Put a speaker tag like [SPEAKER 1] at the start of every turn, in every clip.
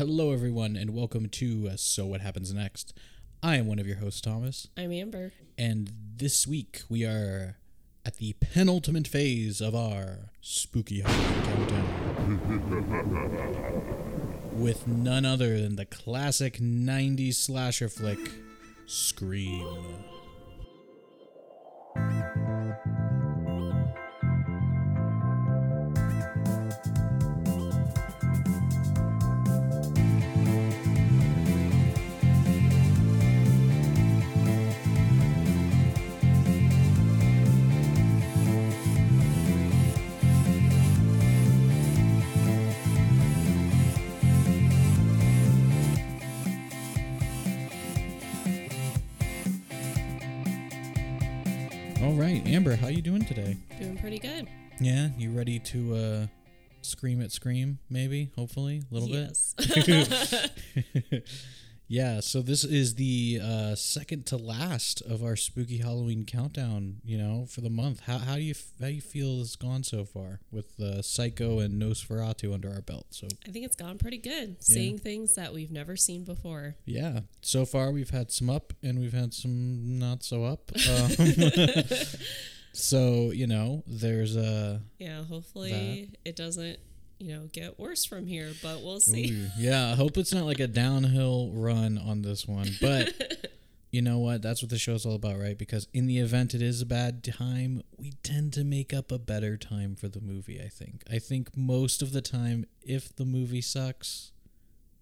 [SPEAKER 1] Hello, everyone, and welcome to uh, So What Happens Next. I am one of your hosts, Thomas,
[SPEAKER 2] I'm Amber.
[SPEAKER 1] and this week we are at the penultimate phase of our spooky Halloween countdown with none other than the classic 90s slasher flick, Scream. To uh, scream at Scream? Maybe, hopefully, a little
[SPEAKER 2] yes.
[SPEAKER 1] bit. yeah, so this is the uh, second to last of our spooky Halloween countdown. You know, for the month. How how do you how do you feel it's gone so far with uh, Psycho and Nosferatu under our belt? So
[SPEAKER 2] I think it's gone pretty good. Seeing things that we've never seen before.
[SPEAKER 1] yeah, so far we've had some up and we've had some not so up. Um, so you know, there's a
[SPEAKER 2] Yeah, hopefully it doesn't, you know, get worse from here, but we'll see.
[SPEAKER 1] Ooh, yeah, I hope it's not like a downhill run on this one. But you know what? That's what the show's all about, right? Because in the event it is a bad time, we tend to make up a better time for the movie, I think. I think most of the time, if the movie sucks,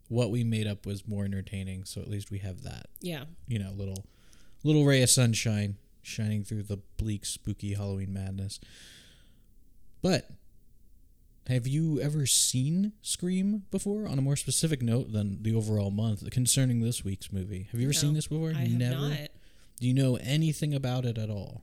[SPEAKER 1] what we made up was more entertaining. So at least we have that,
[SPEAKER 2] Yeah.
[SPEAKER 1] you know, little little ray of sunshine shining through the bleak, spooky Halloween madness. But have you ever seen Scream before? On a more specific note than the overall month concerning this week's movie, have you ever seen this before?
[SPEAKER 2] I have
[SPEAKER 1] Never.
[SPEAKER 2] not.
[SPEAKER 1] Do you know anything about it at all?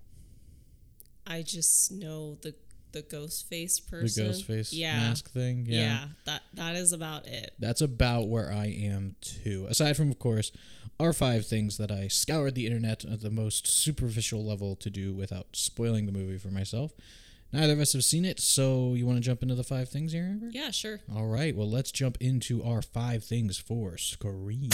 [SPEAKER 2] I just know the the ghost face person.
[SPEAKER 1] The ghost face
[SPEAKER 2] yeah.
[SPEAKER 1] mask thing.
[SPEAKER 2] Yeah. That that is about it.
[SPEAKER 1] That's about where I am too. Aside from, of course, our five things that I scoured the internet at the most superficial level to do without spoiling the movie for myself. Neither of us have seen it, so you want to jump into the five things here, Amber?
[SPEAKER 2] Yeah, sure.
[SPEAKER 1] All right, well, let's jump into our five things for Scream.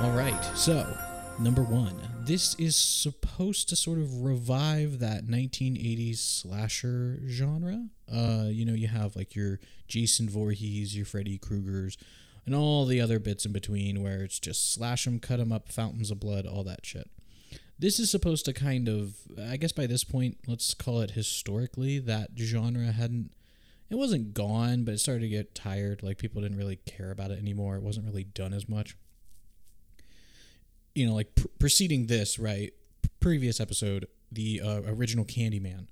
[SPEAKER 1] All right, so number one, this is supposed to sort of revive that 1980s slasher genre. Uh, you know, you have like your Jason Voorhees, your Freddy Krueger's, and all the other bits in between where it's just slash them, cut them up, fountains of blood, all that shit. This is supposed to kind of, I guess by this point, let's call it historically, that genre hadn't, it wasn't gone, but it started to get tired. Like people didn't really care about it anymore. It wasn't really done as much. You know, like pr- preceding this, right? Previous episode, the uh, original Candyman,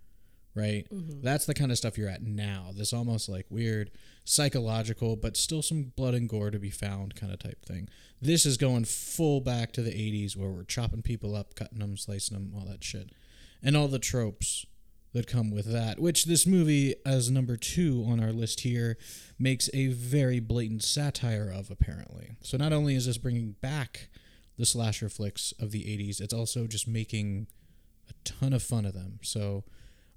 [SPEAKER 1] right? That's the kind of stuff you're at now. This almost like weird psychological, but still some blood and gore to be found kind of type thing. This is going full back to the 80s where we're chopping people up, cutting them, slicing them, all that shit. And all the tropes that come with that, which this movie, as number two on our list here, makes a very blatant satire of, apparently. So not only is this bringing back the slasher flicks of the 80s, it's also just making a ton of fun of them. So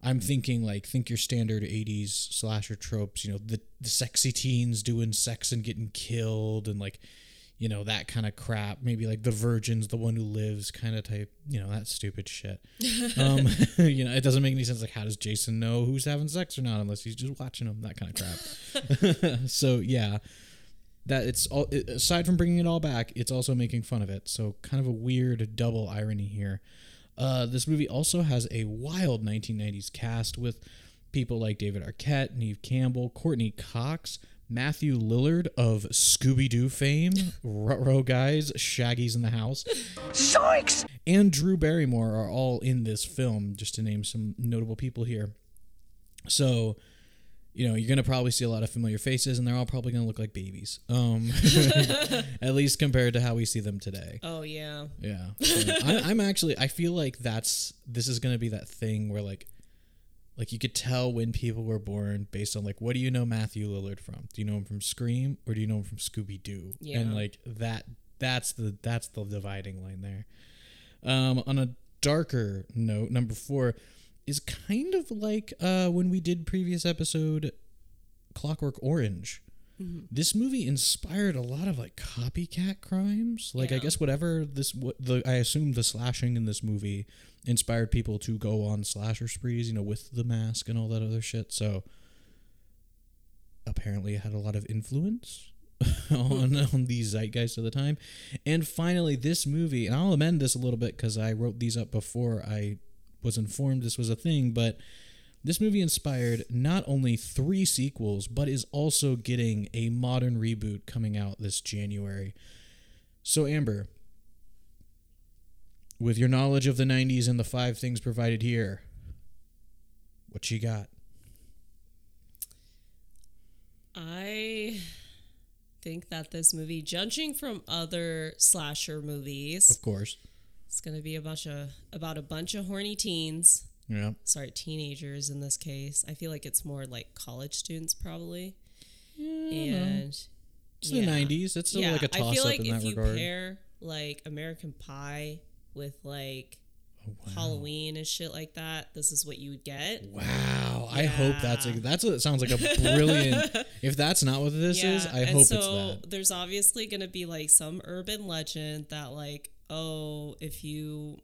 [SPEAKER 1] I'm thinking like think your standard 80s slasher tropes, you know, the, the sexy teens doing sex and getting killed and like you know that kind of crap. Maybe like the virgin's the one who lives kind of type you know that stupid shit. Um you know it doesn't make any sense like how does jason know who's having sex or not unless he's just watching them that kind of crap. So yeah that it's all aside from bringing it all back it's also making fun of it. So kind of a weird double irony here. Uh, this movie also has a wild 1990s cast with people like David Arquette, Neve Campbell, Courteney Cox, Matthew Lillard of Scooby Doo fame, Ruh-Roh Guys, Shaggy's in the House, and Drew Barrymore are all in this film, just to name some notable people here. So, you know, you're gonna probably see a lot of familiar faces, and they're all probably gonna look like babies, um, at least compared to how we see them today.
[SPEAKER 2] Oh yeah.
[SPEAKER 1] Yeah, So I, I'm actually. I feel like that's this is gonna be that thing where like, like you could tell when people were born based on like what do you know Matthew Lillard from? Do you know him from Scream or do you know him from Scooby Doo?
[SPEAKER 2] Yeah.
[SPEAKER 1] And like that. That's the that's the dividing line there. Um, on a darker note, number four, is kind of like uh, when we did previous episode Clockwork Orange. This movie inspired a lot of like copycat crimes. Like I guess whatever this what the I assume the slashing in this movie inspired people to go on slasher sprees, you know, with the mask and all that other shit. So apparently it had a lot of influence on on the zeitgeist of the time. And finally, this movie, and I'll amend this a little bit because I wrote these up before I was informed this was a thing, but this movie inspired not only three sequels, but is also getting a modern reboot coming out this January. So, Amber, with your knowledge of the 90s and the five things provided here, what you got?
[SPEAKER 2] I think that this movie, judging from other slasher movies,
[SPEAKER 1] Of course.
[SPEAKER 2] It's gonna be a bunch of about a bunch of horny teens.
[SPEAKER 1] Yeah.
[SPEAKER 2] Sorry, teenagers in this case. I feel like it's more like college students probably. And
[SPEAKER 1] It's the 90s. It's
[SPEAKER 2] yeah,
[SPEAKER 1] like a
[SPEAKER 2] I
[SPEAKER 1] toss
[SPEAKER 2] feel
[SPEAKER 1] up
[SPEAKER 2] like
[SPEAKER 1] in
[SPEAKER 2] if
[SPEAKER 1] that
[SPEAKER 2] you
[SPEAKER 1] regard.
[SPEAKER 2] pair like American Pie with like
[SPEAKER 1] Oh, wow.
[SPEAKER 2] Halloween and shit like that, this is what you would get.
[SPEAKER 1] Wow. I hope that's a,
[SPEAKER 2] Yeah.
[SPEAKER 1] that's what it sounds like a brilliant. if that's not what this is, I
[SPEAKER 2] and
[SPEAKER 1] hope
[SPEAKER 2] so
[SPEAKER 1] it's that.
[SPEAKER 2] there's obviously gonna be like some urban legend that like, oh, if you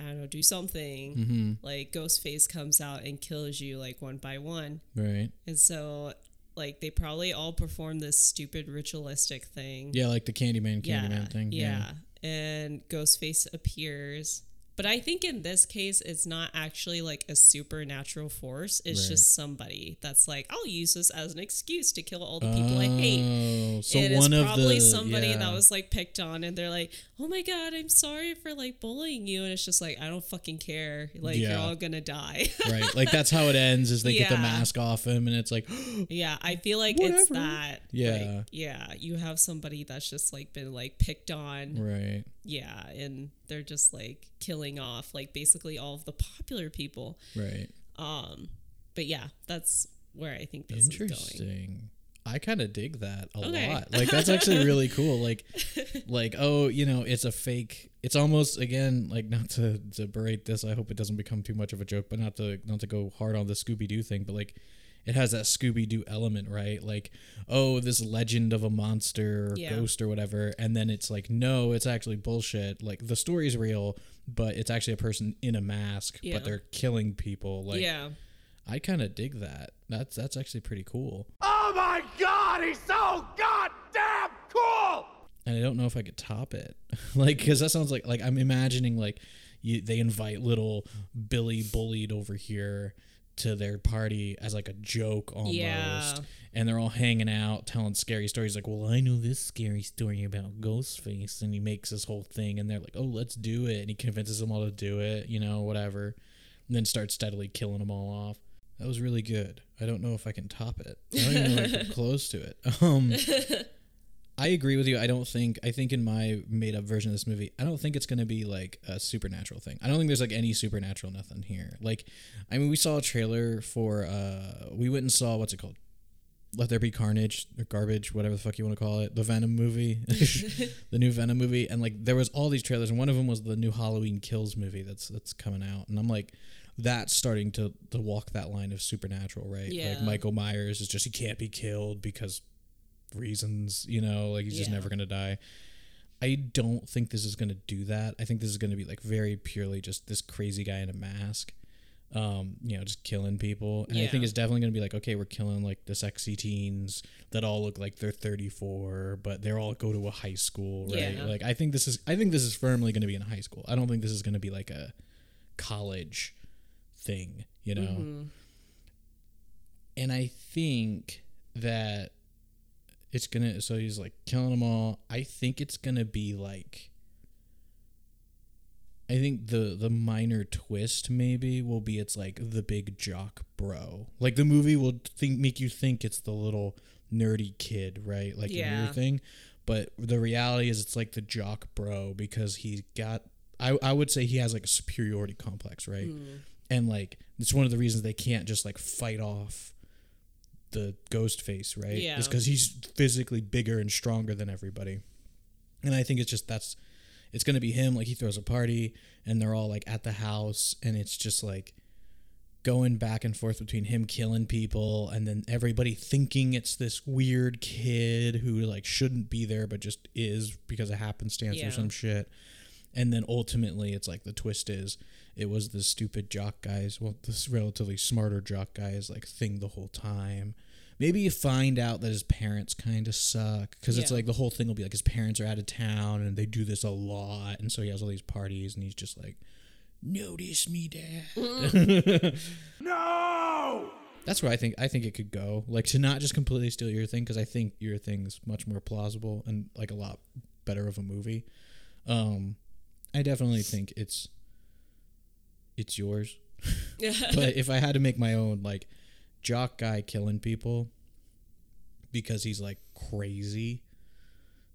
[SPEAKER 2] I don't know, do something,
[SPEAKER 1] Mm-hmm.
[SPEAKER 2] like Ghostface comes out and kills you like one by one.
[SPEAKER 1] Right.
[SPEAKER 2] And so like they probably all perform this stupid ritualistic thing.
[SPEAKER 1] Yeah, like the Candyman,
[SPEAKER 2] yeah,
[SPEAKER 1] Candyman thing.
[SPEAKER 2] Yeah. And Ghostface appears. But I think in this case, it's not actually like a supernatural force. It's
[SPEAKER 1] Right.
[SPEAKER 2] just somebody that's like, I'll use this as an excuse to kill all the people I hate.
[SPEAKER 1] Oh, so
[SPEAKER 2] and
[SPEAKER 1] one
[SPEAKER 2] it's probably
[SPEAKER 1] the
[SPEAKER 2] somebody
[SPEAKER 1] yeah.
[SPEAKER 2] that was like picked on, and they're like, "Oh my god, I'm sorry for like bullying you," and it's just like, I don't fucking care. Like you're all gonna die.
[SPEAKER 1] right. Like that's how it ends. Is they get the mask off him, and it's like,
[SPEAKER 2] yeah, I feel like it's that.
[SPEAKER 1] Yeah.
[SPEAKER 2] like, yeah. You have somebody that's just like been like picked on.
[SPEAKER 1] right.
[SPEAKER 2] Yeah, and they're just like killing off like basically all of the popular people.
[SPEAKER 1] Right.
[SPEAKER 2] Um, but yeah, that's where I think this is going.
[SPEAKER 1] Interesting. I kind of dig that a
[SPEAKER 2] Okay.
[SPEAKER 1] lot. Like that's actually really cool. Like, like oh, you know, it's a fake. It's almost again like not to to berate this. I hope it doesn't become too much of a joke, but not to not to go hard on the Scooby Doo thing. But like, it has that Scooby Doo element, right? Like, oh, this legend of a monster or
[SPEAKER 2] Yeah.
[SPEAKER 1] ghost or whatever, and then it's like, no, it's actually bullshit. Like the story's real, but it's actually a person in a mask,
[SPEAKER 2] Yeah.
[SPEAKER 1] but they're killing people. Like,
[SPEAKER 2] yeah.
[SPEAKER 1] I kind of dig that. That's that's actually pretty cool.
[SPEAKER 3] Oh my god, he's so goddamn cool!
[SPEAKER 1] and I don't know if I could top it. like, because that sounds like like I'm imagining like you they invite little Billy bullied over here to their party as like a joke almost,
[SPEAKER 2] Yeah.
[SPEAKER 1] and they're all hanging out telling scary stories. Like, well, I know this scary story about Ghostface, and he makes this whole thing, and they're like, oh, let's do it, and he convinces them all to do it, you know, whatever, and then starts steadily killing them all off. That was really good. I don't know if I can top it. I don't even know if I can close to it. Um, I agree with you. I don't think I think in my made up version of this movie, I don't think it's going to be like a supernatural thing. I don't think there's like any supernatural nothing here. Like I mean, we saw a trailer for uh we went and saw what's it called? Let There Be Carnage or Garbage, whatever the fuck you want to call it. The Venom movie. the new Venom movie and like there was all these trailers and one of them was the new Halloween Kills movie that's that's coming out and I'm like that's starting to to walk that line of supernatural, right?
[SPEAKER 2] Yeah.
[SPEAKER 1] Like Michael Myers is just he can't be killed because reasons, you know, like he's just never going to die. I don't think this is going to do that. I think this is going to be like very purely just this crazy guy in a mask. Um, you know, just killing people. And I think it's definitely going to be like, okay, we're killing like the sexy teens that all look like they're 34, but they're all go to a high school, right?
[SPEAKER 2] Yeah.
[SPEAKER 1] Like I think this is I think this is firmly going to be in a high school. I don't think this is going to be like a college thing, you know.
[SPEAKER 2] Mm-hmm.
[SPEAKER 1] And I think that it's gonna. So he's like killing them all. I think it's gonna be like. I think the the minor twist maybe will be it's like the big jock bro. Like the movie will think make you think it's the little nerdy kid, right? Like
[SPEAKER 2] Yeah.
[SPEAKER 1] thing. But the reality is it's like the jock bro because he's got I, I would say he has like a superiority complex, right? Mm. And like it's one of the reasons they can't just like fight off the ghost face, right?
[SPEAKER 2] Yeah.
[SPEAKER 1] Is because he's physically bigger and stronger than everybody. And I think it's just that's it's gonna be him, like he throws a party and they're all like at the house and it's just like going back and forth between him killing people and then everybody thinking it's this weird kid who like shouldn't be there but just is because of happenstance
[SPEAKER 2] Yeah.
[SPEAKER 1] or some shit. And then ultimately it's like the twist is it was the stupid jock guys, well this relatively smarter jock guys like thing the whole time. Maybe you find out that his parents kind of suck because it's
[SPEAKER 2] Yeah.
[SPEAKER 1] like the whole thing will be like his parents are out of town and they do this a lot and so he has all these parties and he's just like notice me dad.
[SPEAKER 3] No!
[SPEAKER 1] that's where i think i think it could go. Like to not just completely steal your thing because i think your thing's much more plausible and like a lot better of a movie. Um i definitely think it's it's yours. But if i had to make my own like jock guy killing people because he's like crazy?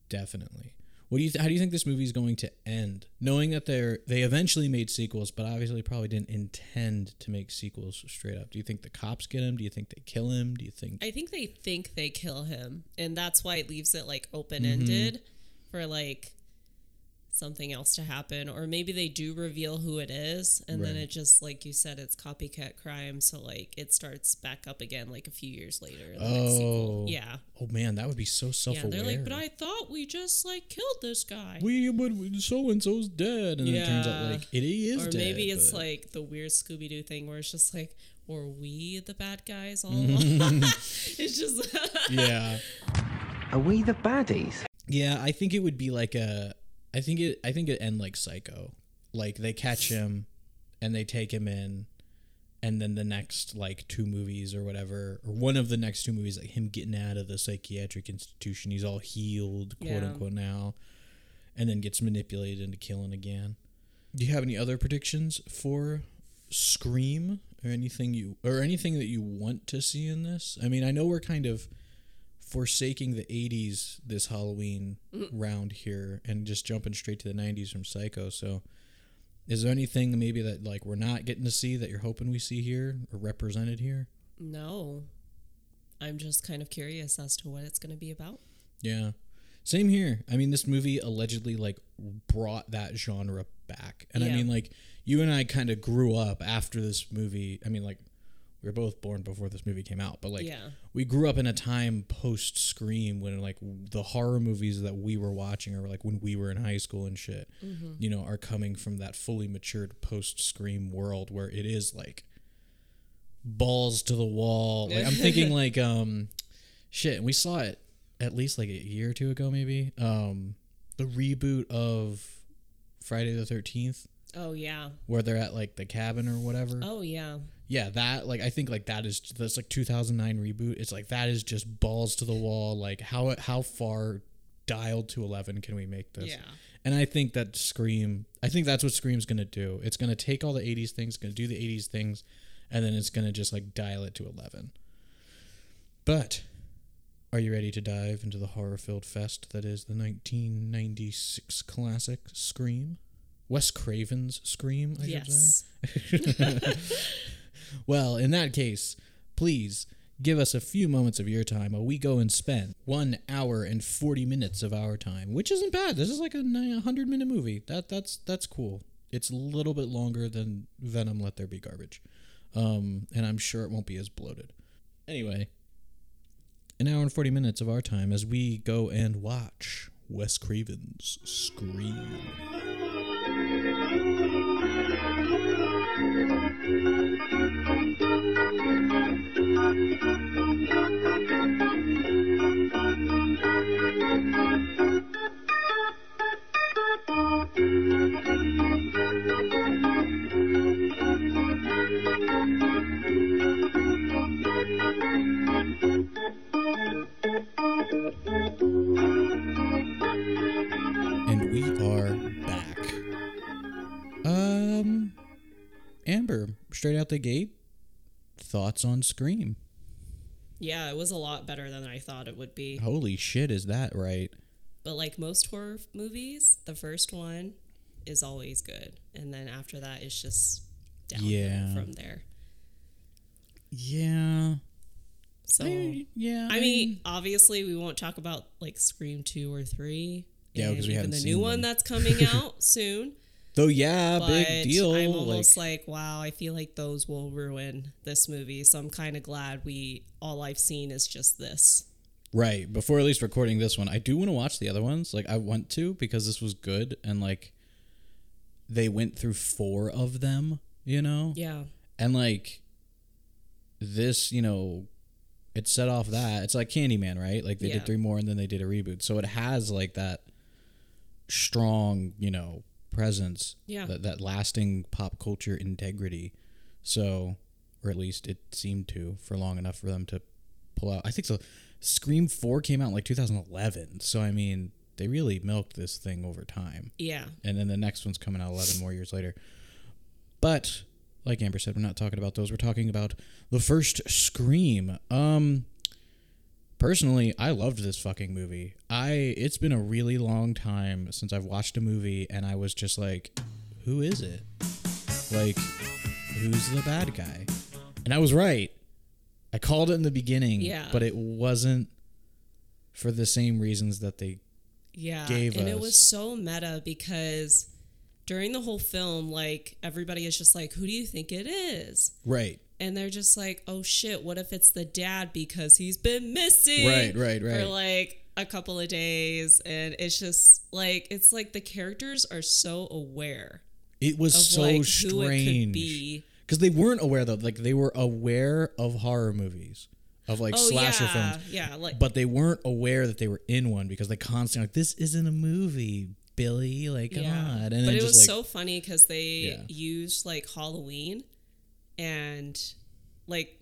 [SPEAKER 1] Definitely. What do you th- how do you think this movie is going to end? Knowing that they're they eventually made sequels but obviously probably didn't intend to make sequels straight up. Do you think the cops get him? Do you think they kill him? Do you think
[SPEAKER 2] I think they think they kill him, and that's why it leaves it like open ended
[SPEAKER 1] Mm-hmm.
[SPEAKER 2] for like something else to happen, or maybe they do reveal who it is, and then it just like you said, it's copycat crime, so like it starts back up again like a few years later. In the next sequel.
[SPEAKER 1] Oh.
[SPEAKER 2] yeah,
[SPEAKER 1] oh man that would be so self-aware yeah,
[SPEAKER 2] They're like, but I thought we just like killed this guy.
[SPEAKER 1] we but so and so's dead and then it turns out like it is
[SPEAKER 2] or
[SPEAKER 1] dead,
[SPEAKER 2] maybe it's
[SPEAKER 1] but-
[SPEAKER 2] like the weird Scooby Doo thing where it's just like, were we the bad guys all along? it's just
[SPEAKER 1] yeah
[SPEAKER 4] Are we the baddies?
[SPEAKER 1] Yeah, I think it would be like a. I think it. I think it end like Psycho. Like they catch him, and they take him in, and then the next like two movies or whatever, or one of the next two movies, like him getting out of the psychiatric institution, he's all healed, quote
[SPEAKER 2] Yeah.
[SPEAKER 1] unquote now, and then gets manipulated into killing again. Do you have any other predictions for Scream or anything you or anything that you want to see in this? I mean, I know we're kind of forsaking the 80s this Halloween mm-hmm. round here and just jumping straight to the 90s from Psycho. So, is there anything maybe that like we're not getting to see that you're hoping we see here or represented here?
[SPEAKER 2] no. I'm just kind of curious as to what it's going to be about.
[SPEAKER 1] Yeah. Same here. I mean, this movie allegedly like brought that genre back. And I mean, like you and I kind of grew up after this movie. I mean, like we were both born before this movie came out, but like
[SPEAKER 2] Yeah.
[SPEAKER 1] we grew up in a time post Scream when like the horror movies that we were watching or like when we were in high school and shit, you know, are coming from that fully matured post Scream world where it is like balls to the wall. Like I'm thinking like um shit, and we saw it at least like a year or two ago maybe. Um the reboot of Friday the 13th
[SPEAKER 2] Oh, yeah.
[SPEAKER 1] where they're at like the cabin or whatever.
[SPEAKER 2] Oh, yeah.
[SPEAKER 1] Yeah, that like I think like that is that's like 2009 reboot. It's like that is just balls to the wall. Like how how far dialed to 11 can we make this?
[SPEAKER 2] Yeah.
[SPEAKER 1] And I think that Scream, I think that's what Scream's gonna do. It's gonna take all the 80s things, gonna do the 80s things, and then it's gonna just like dial it to 11. But are you ready to dive into the horror-filled fest that is the 1996 classic Scream? Wes Craven's Scream, I should say. Well, in that case, please give us a few moments of your time while we go and spend one hour and 40 minutes of our time, which isn't bad. This is like a 100 minute movie. That That's that's cool. It's a little bit longer than Venom Let There Be Garbage. Um, and I'm sure it won't be as bloated. Anyway, an hour and 40 minutes of our time as we go and watch Wes Craven's Scream. Straight out the gate, thoughts on Scream?
[SPEAKER 2] yeah, it was a lot better than I thought it would be.
[SPEAKER 1] Holy shit, is that right?
[SPEAKER 2] But like most horror movies, the first one is always good. And then after that, it's just downhill
[SPEAKER 1] Yeah.
[SPEAKER 2] from there.
[SPEAKER 1] Yeah.
[SPEAKER 2] So,
[SPEAKER 1] I- yeah.
[SPEAKER 2] I mean, obviously, we won't talk about like Scream 2 or 3.
[SPEAKER 1] Yeah,
[SPEAKER 2] and
[SPEAKER 1] 'cause we haven't
[SPEAKER 2] the new one that's coming out soon.
[SPEAKER 1] Though yeah,
[SPEAKER 2] but
[SPEAKER 1] big deal.
[SPEAKER 2] I'm
[SPEAKER 1] like,
[SPEAKER 2] almost like, wow, I feel like those will ruin this movie. So I'm kind of glad we all I've seen is just this.
[SPEAKER 1] right before at least recording this one, I do want to watch the other ones. Like I want to because this was good and like they went through four of them. You know,
[SPEAKER 2] Yeah.
[SPEAKER 1] and like this, you know, it set off that it's like Candyman, right? Like they
[SPEAKER 2] Yeah.
[SPEAKER 1] did three more and then they did a reboot, so it has like that strong, you know, presence,
[SPEAKER 2] Yeah.
[SPEAKER 1] that that lasting pop culture integrity. So, or at least it seemed to for long enough for them to pull out. I think so. Scream Four came out in like 2011, so I mean, they really milked this thing over time
[SPEAKER 2] Yeah.
[SPEAKER 1] and then the next one's coming out 11 more years later. But like Amber said, we're not talking about those. We're talking about the first Scream. Um personally, I loved this fucking movie. I it's been a really long time since I've watched a movie and I was just like, who is it? Like who's the bad guy? And I was right. I called it in the beginning,
[SPEAKER 2] Yeah.
[SPEAKER 1] but it wasn't for the same reasons that they
[SPEAKER 2] Yeah.
[SPEAKER 1] gave us.
[SPEAKER 2] and it was so meta because during the whole film, like everybody is just like, who do you think it is?
[SPEAKER 1] right.
[SPEAKER 2] And they're just like, oh shit, what if it's the dad because he's been missing?
[SPEAKER 1] Right, right, right.
[SPEAKER 2] For like a couple of days. And it's just like, it's like the characters are so aware
[SPEAKER 1] It was so
[SPEAKER 2] like who it could
[SPEAKER 1] strange because they weren't aware though. Like they were aware of horror movies, of like
[SPEAKER 2] Oh,
[SPEAKER 1] slasher
[SPEAKER 2] yeah.
[SPEAKER 1] films,
[SPEAKER 2] Yeah. Like,
[SPEAKER 1] but they weren't aware that they were in one because they constantly like this isn't a movie, Billy. Like come
[SPEAKER 2] Yeah.
[SPEAKER 1] on, and
[SPEAKER 2] but it was
[SPEAKER 1] like
[SPEAKER 2] so funny because they
[SPEAKER 1] Yeah.
[SPEAKER 2] used like Halloween and like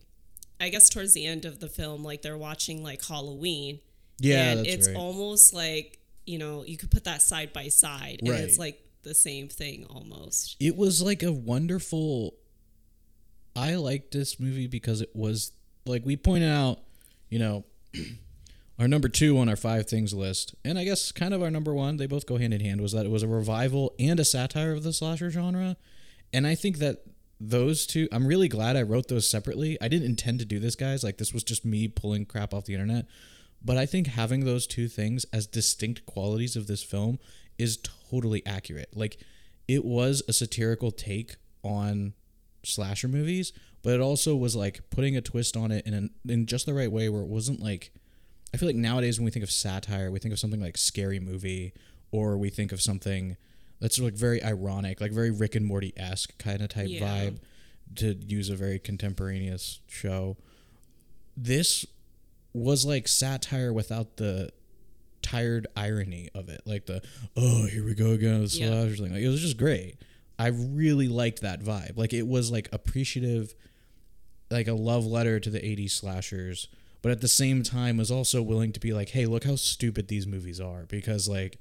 [SPEAKER 2] I guess towards the end of the film, like they're watching like Halloween.
[SPEAKER 1] yeah,
[SPEAKER 2] and it's
[SPEAKER 1] right.
[SPEAKER 2] almost like, you know, you could put that side by side and it's like the same thing almost.
[SPEAKER 1] it was like a wonderful i liked this movie because it was like we pointed out you know our number two on our five things list and i guess kind of our number one they both go hand in hand was that it was a revival and a satire of the slasher genre and i think that those two i'm really glad i wrote those separately. I didn't intend to do this guys. Like this was just me pulling crap off the internet. But i think having those two things as distinct qualities of this film is totally accurate. Like it was a satirical take on slasher movies but it also was like putting a twist on it in an, in just the right way where it wasn't like I feel like nowadays when we think of satire, we think of something like Scary Movie, or we think of something that's like very ironic, like very Rick and Morty esque kind of type
[SPEAKER 2] Yeah.
[SPEAKER 1] vibe, to use a very contemporaneous show. This was like satire without the tired irony of it, like the oh here we go again with the
[SPEAKER 2] Yeah.
[SPEAKER 1] Like it was just great. I really liked that vibe. Like it was like appreciative like a love letter to the 80s slashers but at the same time was also willing to be like hey look how stupid these movies are because like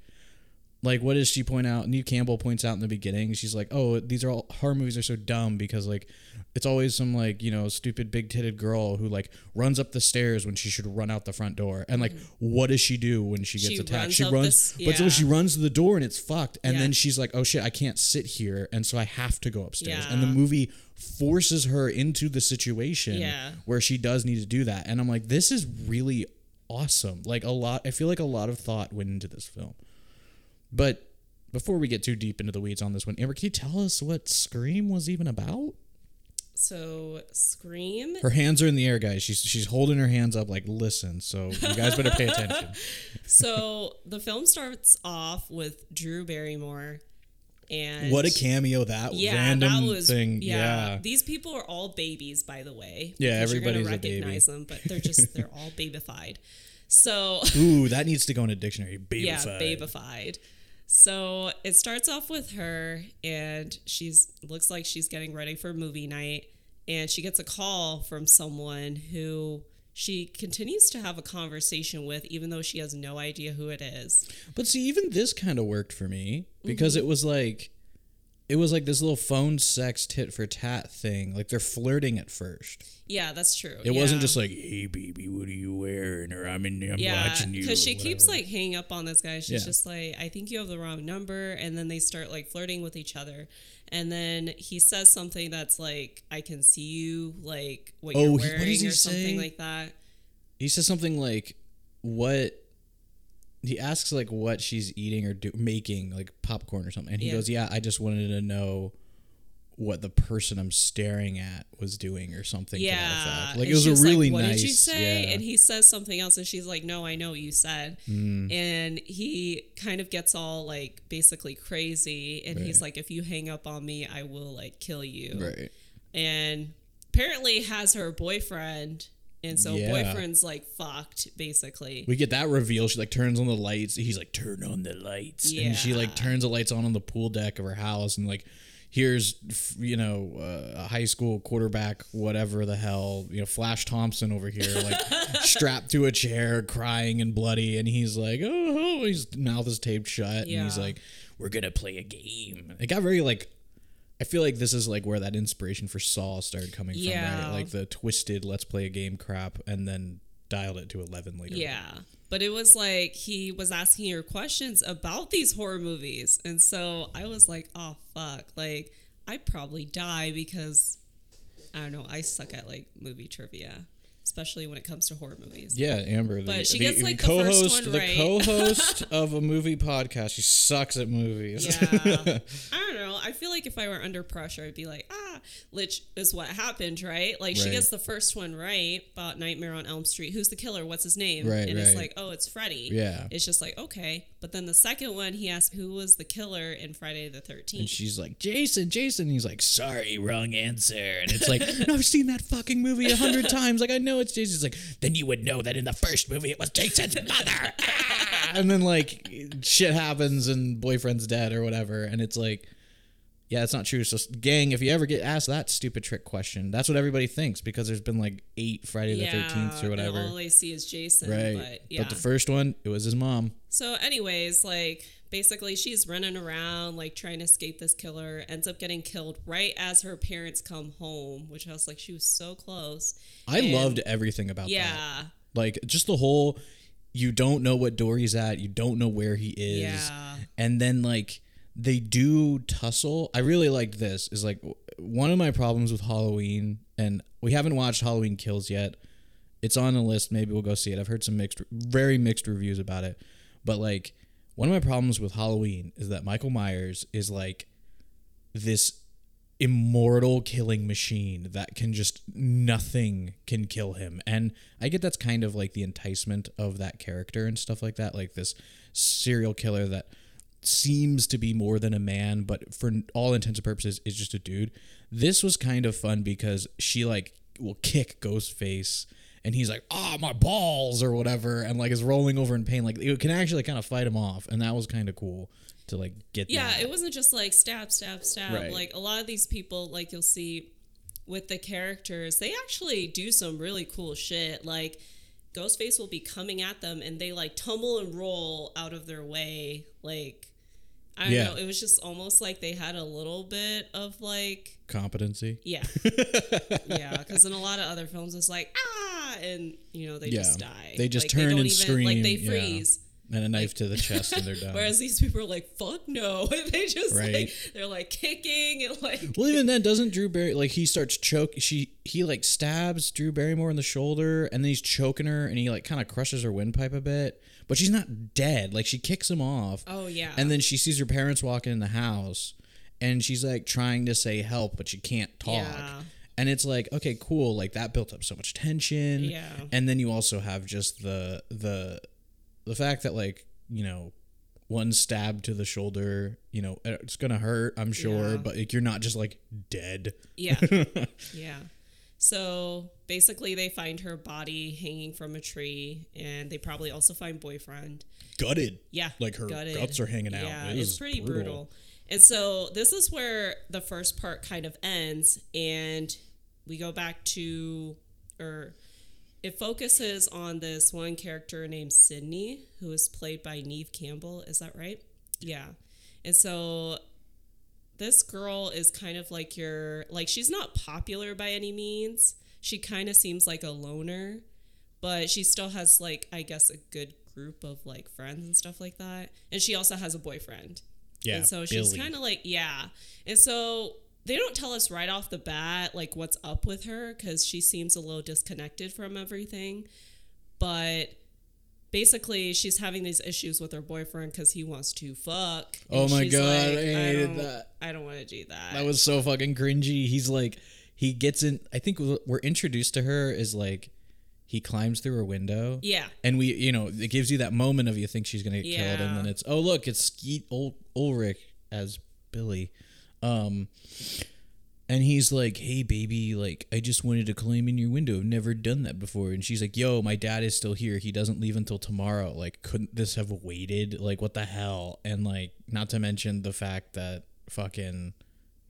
[SPEAKER 1] like what does she point out Neve Campbell points out in the beginning she's like oh these are all horror movies are so dumb because like it's always some like you know stupid big titted girl who like runs up the stairs when she should run out the front door and like mm-hmm. what does she do when she gets
[SPEAKER 2] She
[SPEAKER 1] attacked
[SPEAKER 2] runs
[SPEAKER 1] she runs
[SPEAKER 2] this-
[SPEAKER 1] but so she runs to the door and it's fucked and
[SPEAKER 2] Yeah.
[SPEAKER 1] then she's like oh shit I can't sit here and so I have to go upstairs and the movie forces her into the situation
[SPEAKER 2] Yeah.
[SPEAKER 1] where she does need to do that. And I'm like, this is really awesome. Like a lot, I feel like a lot of thought went into this film. But before we get too deep into the weeds on this one, Amber, can you tell us what Scream was even about?
[SPEAKER 2] So Scream
[SPEAKER 1] Her hands are in the air, guys. She's she's holding her hands up like, listen. So you guys better pay attention.
[SPEAKER 2] so the film starts off with Drew Barrymore and
[SPEAKER 1] What a cameo that
[SPEAKER 2] yeah,
[SPEAKER 1] random
[SPEAKER 2] that was
[SPEAKER 1] thing.
[SPEAKER 2] Yeah.
[SPEAKER 1] Yeah.
[SPEAKER 2] these people are all babies, by the way.
[SPEAKER 1] Yeah,
[SPEAKER 2] because you're gonna
[SPEAKER 1] everybody's a baby.
[SPEAKER 2] recognize them, but they're just they're all babified. So
[SPEAKER 1] Ooh, that needs to go in a dictionary. Babified.
[SPEAKER 2] yeah,
[SPEAKER 1] Babyfied.
[SPEAKER 2] babified. So it starts off with her, and she's looks like she's getting ready for movie night, and she gets a call from someone who she continues to have a conversation with, even though she has no idea who it is.
[SPEAKER 1] But see, even this kind of worked for me because
[SPEAKER 2] Mm-hmm.
[SPEAKER 1] it was like, it was like this little phone sex tit for tat thing. Like they're flirting at first.
[SPEAKER 2] Yeah, that's true.
[SPEAKER 1] It wasn't just like, "Hey, baby, what are you wearing?" or "I'm in, I'm
[SPEAKER 2] yeah,
[SPEAKER 1] watching you."
[SPEAKER 2] because she keeps like hanging up on this guy. She's
[SPEAKER 1] Yeah.
[SPEAKER 2] just like, I think you have the wrong number, and then they start like flirting with each other, and then he says something that's like, I can see you, like what
[SPEAKER 1] Oh,
[SPEAKER 2] you're
[SPEAKER 1] he- what
[SPEAKER 2] wearing
[SPEAKER 1] he
[SPEAKER 2] or something like that.
[SPEAKER 1] he says something like, "What?" He asks like what she's eating or do, making like popcorn or something and he
[SPEAKER 2] Yeah.
[SPEAKER 1] goes yeah i just wanted to know what the person i'm staring at was doing or something
[SPEAKER 2] yeah.
[SPEAKER 1] like
[SPEAKER 2] And
[SPEAKER 1] it was a really
[SPEAKER 2] like, what
[SPEAKER 1] nice
[SPEAKER 2] did you say?
[SPEAKER 1] yeah.
[SPEAKER 2] And he says something else, and she's like, no, I know what you said.
[SPEAKER 1] Mm.
[SPEAKER 2] And he kind of gets all like basically crazy, and he's like, if you hang up on me, I will like kill you.
[SPEAKER 1] right
[SPEAKER 2] And apparently has her boyfriend, and so
[SPEAKER 1] Yeah.
[SPEAKER 2] boyfriend's like fucked basically.
[SPEAKER 1] we get that reveal. She like turns on the lights. He's like turn on the lights. And she like turns the lights on on the pool deck of her house and like here's you know uh, a high school quarterback whatever the hell you know flash thompson over here like strapped to a chair crying and bloody. And he's like oh his mouth is taped shut. And he's like we're gonna play a game. It got very like I feel like this is like where that inspiration for Saw started coming from,
[SPEAKER 2] Yeah.
[SPEAKER 1] right? Like the twisted "let's play a game" crap, and then dialed it to eleven later.
[SPEAKER 2] Yeah. But it was like he was asking her questions about these horror movies. And so I was like, oh, fuck. Like, I'd probably die because I don't know. I suck at like movie trivia, especially when it comes to horror movies.
[SPEAKER 1] Yeah, Amber. The,
[SPEAKER 2] But she
[SPEAKER 1] the,
[SPEAKER 2] gets,
[SPEAKER 1] the
[SPEAKER 2] like, the first
[SPEAKER 1] co-host,
[SPEAKER 2] one
[SPEAKER 1] the
[SPEAKER 2] right.
[SPEAKER 1] co-host of a movie podcast. She sucks at movies.
[SPEAKER 2] Yeah. I don't know. I feel like if I were under pressure, I'd be like, ah, which is what happened, right? Like she gets the first one right about Nightmare on Elm Street. Who's the killer? What's his name?
[SPEAKER 1] Right,
[SPEAKER 2] and it's like, oh, it's Freddy.
[SPEAKER 1] Yeah.
[SPEAKER 2] It's just like, okay. But then the second one, he asked who was the killer in Friday the 13th.
[SPEAKER 1] And she's like, Jason, Jason. He's like, sorry, wrong answer. And it's like, no, I've seen that fucking movie a hundred times. Like, I know it's Jason. He's like, then you would know that in the first movie it was Jason's mother. Ah! and then like shit happens and boyfriend's dead or whatever. And it's like, yeah, it's not true. So, gang, if you ever get asked that stupid trick question, that's what everybody thinks because there's been like eight Friday the
[SPEAKER 2] yeah,
[SPEAKER 1] 13th or whatever.
[SPEAKER 2] all they see is Jason.
[SPEAKER 1] Right.
[SPEAKER 2] But yeah.
[SPEAKER 1] But the first one, it was his mom.
[SPEAKER 2] So, anyways, like basically, she's running around, like trying to escape this killer. Ends up getting killed right as her parents come home, which I was like, she was so close.
[SPEAKER 1] I
[SPEAKER 2] And-
[SPEAKER 1] loved everything about that.
[SPEAKER 2] Yeah,
[SPEAKER 1] Like just the whole you don't know what door he's at, you don't know where he is.
[SPEAKER 2] Yeah.
[SPEAKER 1] And then like they do tussle. I really liked this. Is like one of my problems with Halloween and we haven't watched Halloween Kills yet. It's on the list. Maybe we'll go see it. I've heard some mixed very mixed reviews about it. But like one of my problems with Halloween is that Michael Myers is like this immortal killing machine that can just nothing can kill him. And i get that's kind of like the enticement of that character and stuff like that like this serial killer that seems to be more than a man but for all intents and purposes is just a dude. This was kind of fun because she like will kick ghostface and he's like oh my balls or whatever and like is rolling over in pain like it can actually kind of fight him off and that was kind of cool to like get
[SPEAKER 2] yeah.
[SPEAKER 1] that.
[SPEAKER 2] It wasn't just like stab, stab, stab.
[SPEAKER 1] Right.
[SPEAKER 2] Like a lot of these people, like you'll see with the characters, they actually do some really cool shit. Like Ghostface will be coming at them, and they like tumble and roll out of their way. Like I don't
[SPEAKER 1] Yeah.
[SPEAKER 2] know. It was just almost like they had a little bit of like
[SPEAKER 1] competency
[SPEAKER 2] Yeah. yeah, because in a lot of other films, it's like, ah, and, you know, they just die.
[SPEAKER 1] They just
[SPEAKER 2] Like,
[SPEAKER 1] turn
[SPEAKER 2] don't
[SPEAKER 1] and
[SPEAKER 2] even,
[SPEAKER 1] scream.
[SPEAKER 2] Like, they
[SPEAKER 1] yeah.
[SPEAKER 2] freeze.
[SPEAKER 1] And a knife to the chest and they're done.
[SPEAKER 2] Whereas these people are like, fuck no. they just,
[SPEAKER 1] Right.
[SPEAKER 2] like, they're like kicking and like,
[SPEAKER 1] well, even then, doesn't Drew Barry like he starts choke? She he like stabs Drew Barrymore in the shoulder, and then he's choking her, and he like kind of crushes her windpipe a bit, but she's not dead. Like she kicks him off.
[SPEAKER 2] oh, yeah.
[SPEAKER 1] And then she sees her parents walking in the house, and she's like trying to say help, but she can't talk.
[SPEAKER 2] Yeah.
[SPEAKER 1] And it's like, okay, cool. Like that built up so much tension.
[SPEAKER 2] Yeah.
[SPEAKER 1] And then you also have just the the the fact that like you know one stab to the shoulder, you know, uh, it's gonna hurt, I'm sure,
[SPEAKER 2] Yeah.
[SPEAKER 1] but like, you're not just like dead.
[SPEAKER 2] Yeah. yeah. So basically, they find her body hanging from a tree, and they probably also find boyfriend.
[SPEAKER 1] Gutted.
[SPEAKER 2] Yeah.
[SPEAKER 1] Like her
[SPEAKER 2] gutted.
[SPEAKER 1] guts are hanging out.
[SPEAKER 2] Yeah,
[SPEAKER 1] It
[SPEAKER 2] it's pretty
[SPEAKER 1] brutal.
[SPEAKER 2] brutal. And so this is where the first part kind of ends, and we go back to, or it focuses on this one character named Sydney, who is played by Neve Campbell. Is that right? Yeah. And so this girl is kind of like your, like, she's not popular by any means. She kind of seems like a loner, but she still has, like, I guess, a good group of, like, friends and stuff like that. And she also has a boyfriend.
[SPEAKER 1] Yeah.
[SPEAKER 2] And so she's kind of like, yeah. And so they don't tell us right off the bat, like, what's up with her because she seems a little disconnected from everything. But basically she's having these issues with her boyfriend because he wants to fuck.
[SPEAKER 1] Oh my God, I
[SPEAKER 2] like,
[SPEAKER 1] hated
[SPEAKER 2] don't,
[SPEAKER 1] that.
[SPEAKER 2] I don't want to do that.
[SPEAKER 1] That was so fucking cringy. He's like, he gets in. I think we're introduced to her is like, he climbs through her window.
[SPEAKER 2] yeah.
[SPEAKER 1] And we, you know, it gives you that moment of you think she's gonna get killed, and then it's oh look, it's Skeet Ul- Ulrich as Billy, um, and he's like, hey baby, like I just wanted to climb in your window. I've never done that before, and she's like, yo, my dad is still here. He doesn't leave until tomorrow. Like, couldn't this have waited? Like, what the hell? And like, not to mention the fact that fucking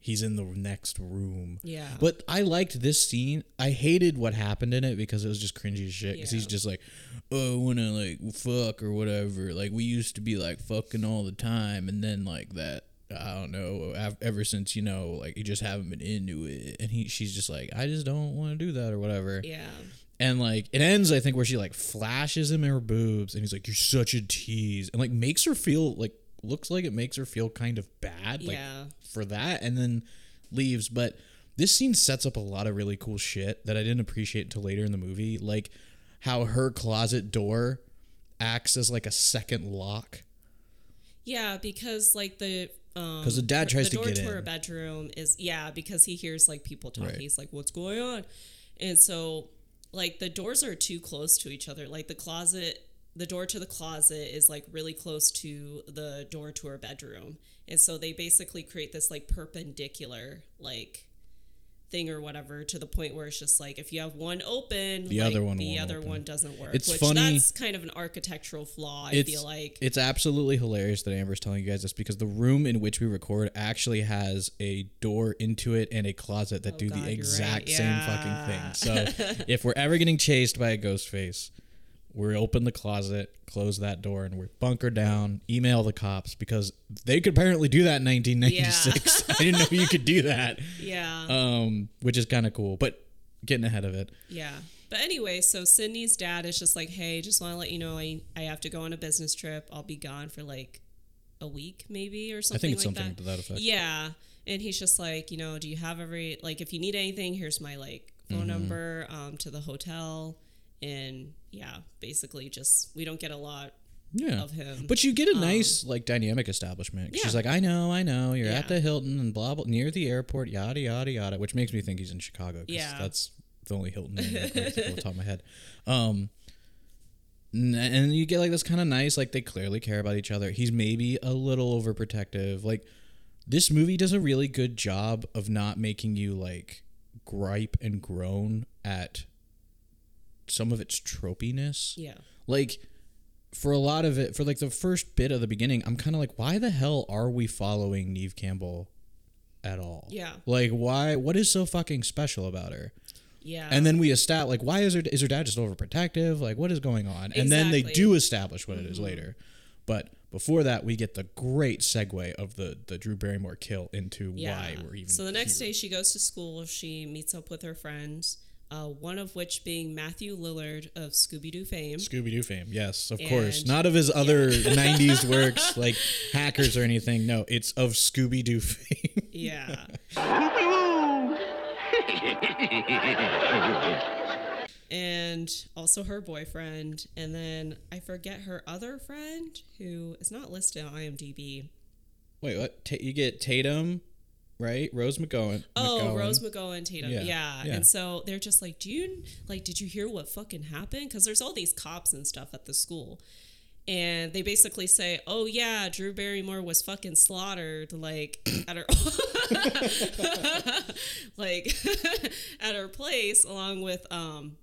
[SPEAKER 1] he's in the next room.
[SPEAKER 2] Yeah.
[SPEAKER 1] But I liked this scene. I hated what happened in it because it was just cringy as shit. Because he's just like, oh, I wanna like fuck or whatever. Like we used to be like fucking all the time, and then like that. I don't know. Ever since you know, like you just haven't been into it, and he, she's just like, I just don't want to do that or whatever.
[SPEAKER 2] Yeah.
[SPEAKER 1] And like it ends, I think, where she like flashes him in her boobs, and he's like, "You're such a tease," and like makes her feel like looks like it makes her feel kind of bad, like
[SPEAKER 2] Yeah.
[SPEAKER 1] for that, and then leaves. But this scene sets up a lot of really cool shit that I didn't appreciate until later in the movie, like how her closet door acts as like a second lock.
[SPEAKER 2] Yeah, because like the um
[SPEAKER 1] 'Cause the dad tries
[SPEAKER 2] the
[SPEAKER 1] to
[SPEAKER 2] door
[SPEAKER 1] get
[SPEAKER 2] to her bedroom is yeah because he hears like people talking.
[SPEAKER 1] Right.
[SPEAKER 2] He's like, "What's going on?" And so like the doors are too close to each other. Like the closet, the door to the closet is like really close to the door to her bedroom, and so they basically create this like perpendicular like thing or whatever to the point where it's just like if you have one open,
[SPEAKER 1] The
[SPEAKER 2] like,
[SPEAKER 1] other one
[SPEAKER 2] the other
[SPEAKER 1] open.
[SPEAKER 2] one doesn't work.
[SPEAKER 1] It's
[SPEAKER 2] which
[SPEAKER 1] funny-
[SPEAKER 2] That's kind of an architectural flaw. I feel like.
[SPEAKER 1] it's absolutely hilarious that Amber's telling you guys this because the room in which we record actually has a door into it and a closet that oh do
[SPEAKER 2] Oh, God,
[SPEAKER 1] the exact
[SPEAKER 2] right.
[SPEAKER 1] same fucking thing. So if we're ever getting chased by a ghost face, we open the closet, close that door, and we bunker down, email the cops because they could apparently do that in 1996. I didn't know you could do that,
[SPEAKER 2] yeah.
[SPEAKER 1] um, which is kind of cool, but getting ahead of it.
[SPEAKER 2] Yeah. But anyway, so Sydney's dad is just like, hey, just want to let you know I, I have to go on a business trip. I'll be gone for like a week, maybe, or
[SPEAKER 1] I
[SPEAKER 2] something
[SPEAKER 1] think it's
[SPEAKER 2] like
[SPEAKER 1] something
[SPEAKER 2] that.
[SPEAKER 1] to that effect.
[SPEAKER 2] Yeah. And he's just like, you know, do you have every, like, if you need anything, here's my, like, phone
[SPEAKER 1] Mm-hmm.
[SPEAKER 2] number um, to the hotel. And yeah, basically just, we don't get a lot
[SPEAKER 1] yeah.
[SPEAKER 2] of him.
[SPEAKER 1] But you get a nice like dynamic establishment.
[SPEAKER 2] Yeah.
[SPEAKER 1] She's like, I know, I know, you're
[SPEAKER 2] Yeah.
[SPEAKER 1] at the Hilton and blah blah near the airport, yada yada yada, which makes me think he's in Chicago.
[SPEAKER 2] Yeah.
[SPEAKER 1] that's the only Hilton name I can think of off the top of my head. Um, and you get like this kind of nice, like they clearly care about each other. He's maybe a little overprotective. Like this movie does a really good job of not making you like gripe and groan at some of its tropiness
[SPEAKER 2] yeah.
[SPEAKER 1] like for a lot of it for like the first bit of the beginning i'm kind of like why the hell are we following neve campbell at all
[SPEAKER 2] Yeah.
[SPEAKER 1] like why what is so fucking special about her
[SPEAKER 2] Yeah.
[SPEAKER 1] and then we establish like why is her is her dad just overprotective like what is going on and then they do establish what it is mm-hmm. later but before that we get the great segue of the the drew barrymore kill into why we're even
[SPEAKER 2] So the next
[SPEAKER 1] here.
[SPEAKER 2] day, she goes to school. She meets up with her friends, uh, one of which being Matthew Lillard of Scooby Doo fame.
[SPEAKER 1] Scooby-Doo fame, yes, of course. Not of his other '90s works like Hackers or anything. No, it's of Scooby-Doo fame.
[SPEAKER 2] Yeah. and also her boyfriend. And then I forget her other friend who is not listed on IMDb.
[SPEAKER 1] Wait, what? Ta- you get Tatum, right? Rose McGowan.
[SPEAKER 2] Oh,
[SPEAKER 1] McGowan.
[SPEAKER 2] Rose McGowan Tatum.
[SPEAKER 1] Yeah,
[SPEAKER 2] Yeah.
[SPEAKER 1] yeah.
[SPEAKER 2] And so they're just like, do you like? Did you hear what fucking happened? Because there's all these cops and stuff at the school, and they basically say, "Oh yeah, Drew Barrymore was fucking slaughtered, like at her, like at her place, along with um."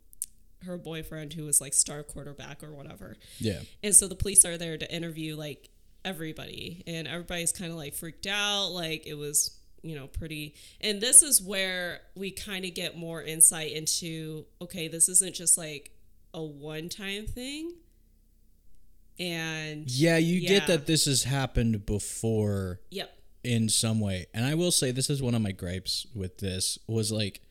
[SPEAKER 2] her boyfriend who was like star quarterback or whatever
[SPEAKER 1] Yeah.
[SPEAKER 2] and so the police are there to interview like everybody, and everybody's kind of like freaked out. Like it was, you know, pretty. And this is where we kind of get more insight into okay, this isn't just like a one time thing. And
[SPEAKER 1] Yeah, you get that this has happened before
[SPEAKER 2] yep,
[SPEAKER 1] in some way. And I will say this is one of my gripes with this was like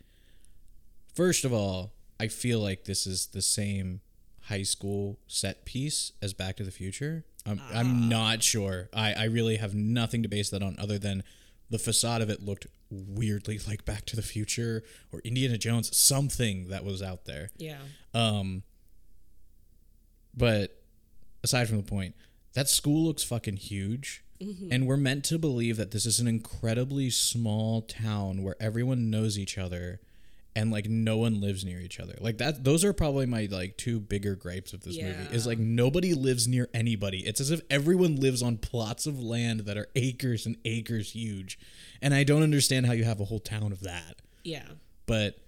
[SPEAKER 1] first of all, I feel like this is the same high school set piece as Back to the Future. I'm
[SPEAKER 2] Ah.
[SPEAKER 1] I'm not sure. I, I really have nothing to base that on other than the facade of it looked weirdly like Back to the Future or Indiana Jones, something that was out there.
[SPEAKER 2] yeah,
[SPEAKER 1] Um, but aside from the point, that school looks fucking huge. And we're meant to believe that this is an incredibly small town where everyone knows each other and like no one lives near each other. Like that those are probably my like two bigger gripes of this movie. Is like nobody lives near anybody. It's as if everyone lives on plots of land that are acres and acres huge. And I don't understand how you have a whole town of that.
[SPEAKER 2] Yeah.
[SPEAKER 1] But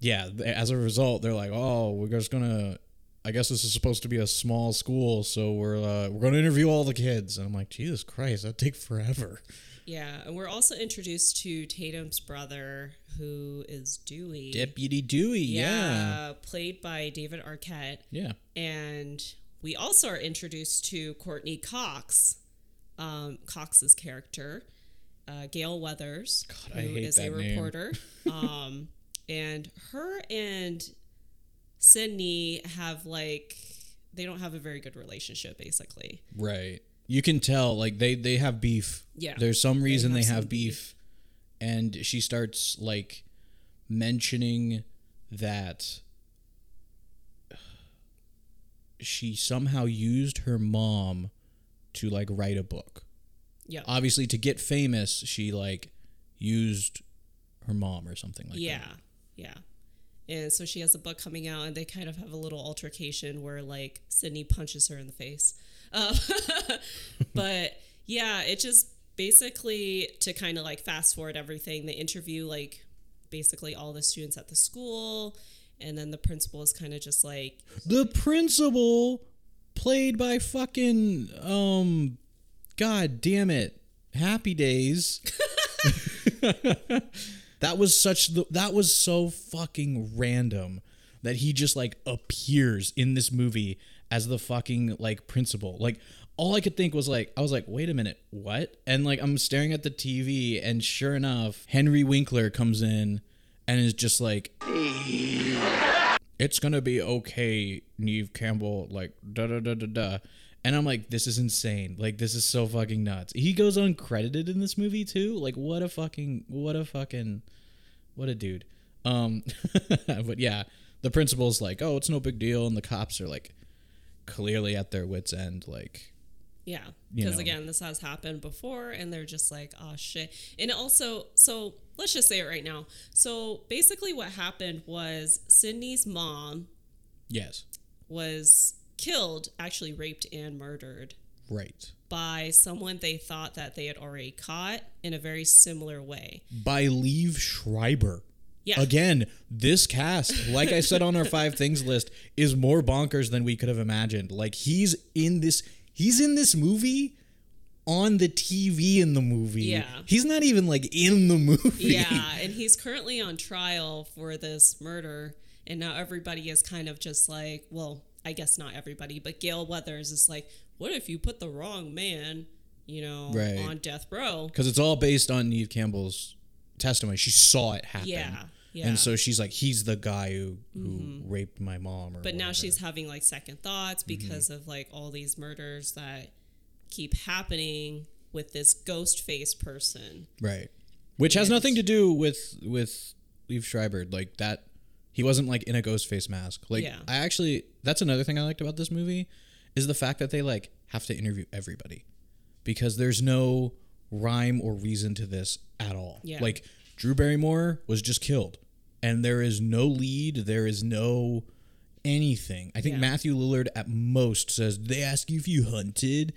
[SPEAKER 1] yeah, as a result, they're like, "Oh, we're just gonna. I guess this is supposed to be a small school, so we're uh, we're gonna interview all the kids." And I'm like, "Jesus Christ, that'd take forever."
[SPEAKER 2] Yeah. And we're also introduced to Tatum's brother, who is Dewey.
[SPEAKER 1] Deputy Dewey, yeah,
[SPEAKER 2] Played by David Arquette.
[SPEAKER 1] yeah,
[SPEAKER 2] And we also are introduced to Courteney Cox, um, Cox's character, uh, Gale Weathers,
[SPEAKER 1] I
[SPEAKER 2] who is a reporter. um, and her and Sidney have like they don't have a very good relationship, basically.
[SPEAKER 1] right. You can tell, like they they have beef.
[SPEAKER 2] Yeah,
[SPEAKER 1] there's some reason they
[SPEAKER 2] have
[SPEAKER 1] have,
[SPEAKER 2] some
[SPEAKER 1] beef, and she starts like mentioning that she somehow used her mom to like write a book.
[SPEAKER 2] Yeah,
[SPEAKER 1] obviously to get famous she like used her mom or something like
[SPEAKER 2] yeah,
[SPEAKER 1] that
[SPEAKER 2] yeah. Yeah. And so she has a book coming out, and they kind of have a little altercation where like Sidney punches her in the face. Uh, but yeah, it just basically to kind of like fast forward everything. They interview like basically all the students at the school, and then the principal is kind of just like,
[SPEAKER 1] the principal played by fucking um god damn it happy days that was such the that was so fucking random that he just like appears in this movie as the fucking like principal like all i could think was like i was like wait a minute what and like i'm staring at the tv and sure enough henry winkler comes in and is just like it's gonna be okay, Neve Campbell, like da da da da da. And I'm like, this is insane. Like, this is so fucking nuts. He goes uncredited in this movie too. Like, what a fucking, what a fucking, what a dude. Um, but yeah, the principal's like, oh, it's no big deal, and the cops are like, clearly at their wits' end. Like,
[SPEAKER 2] Yeah, because again, this has happened before, and they're just like, "Oh shit!" And also, so let's just say it right now. So basically, what happened was Sidney's mom
[SPEAKER 1] yes,
[SPEAKER 2] was killed, actually raped and murdered
[SPEAKER 1] right.
[SPEAKER 2] by someone they thought that they had already caught in a very similar way.
[SPEAKER 1] By Liev Schreiber.
[SPEAKER 2] Yeah,
[SPEAKER 1] Again, this cast, like I said on our five things list, is more bonkers than we could have imagined. Like he's in this he's in this movie on the TV in the movie.
[SPEAKER 2] Yeah.
[SPEAKER 1] He's not even like in the movie.
[SPEAKER 2] Yeah, and he's currently on trial for this murder, and now everybody is kind of just like, well, I guess not everybody, but Gale Weathers is like, what if you put the wrong man, you know,
[SPEAKER 1] Right.
[SPEAKER 2] on death row?
[SPEAKER 1] Because it's all based on Neve Campbell's testimony. She saw it happen.
[SPEAKER 2] Yeah, yeah.
[SPEAKER 1] And so she's like, he's the guy who, who mm-hmm. Raped my mom or
[SPEAKER 2] But now she's having like second thoughts
[SPEAKER 1] Mm-hmm.
[SPEAKER 2] because of like all these murders that keep happening with this ghost face person.
[SPEAKER 1] Right. Which has nothing to do with with Liev Schreiber. Like that he wasn't like in a ghost face mask. Like
[SPEAKER 2] Yeah.
[SPEAKER 1] I actually that's another thing I liked about this movie is the fact that they like have to interview everybody. Because there's no rhyme or reason to this at all.
[SPEAKER 2] Yeah.
[SPEAKER 1] Like Drew Barrymore was just killed. And there is no lead, there is no anything. I think
[SPEAKER 2] Yeah.
[SPEAKER 1] Matthew Lillard at most says they ask you if you hunted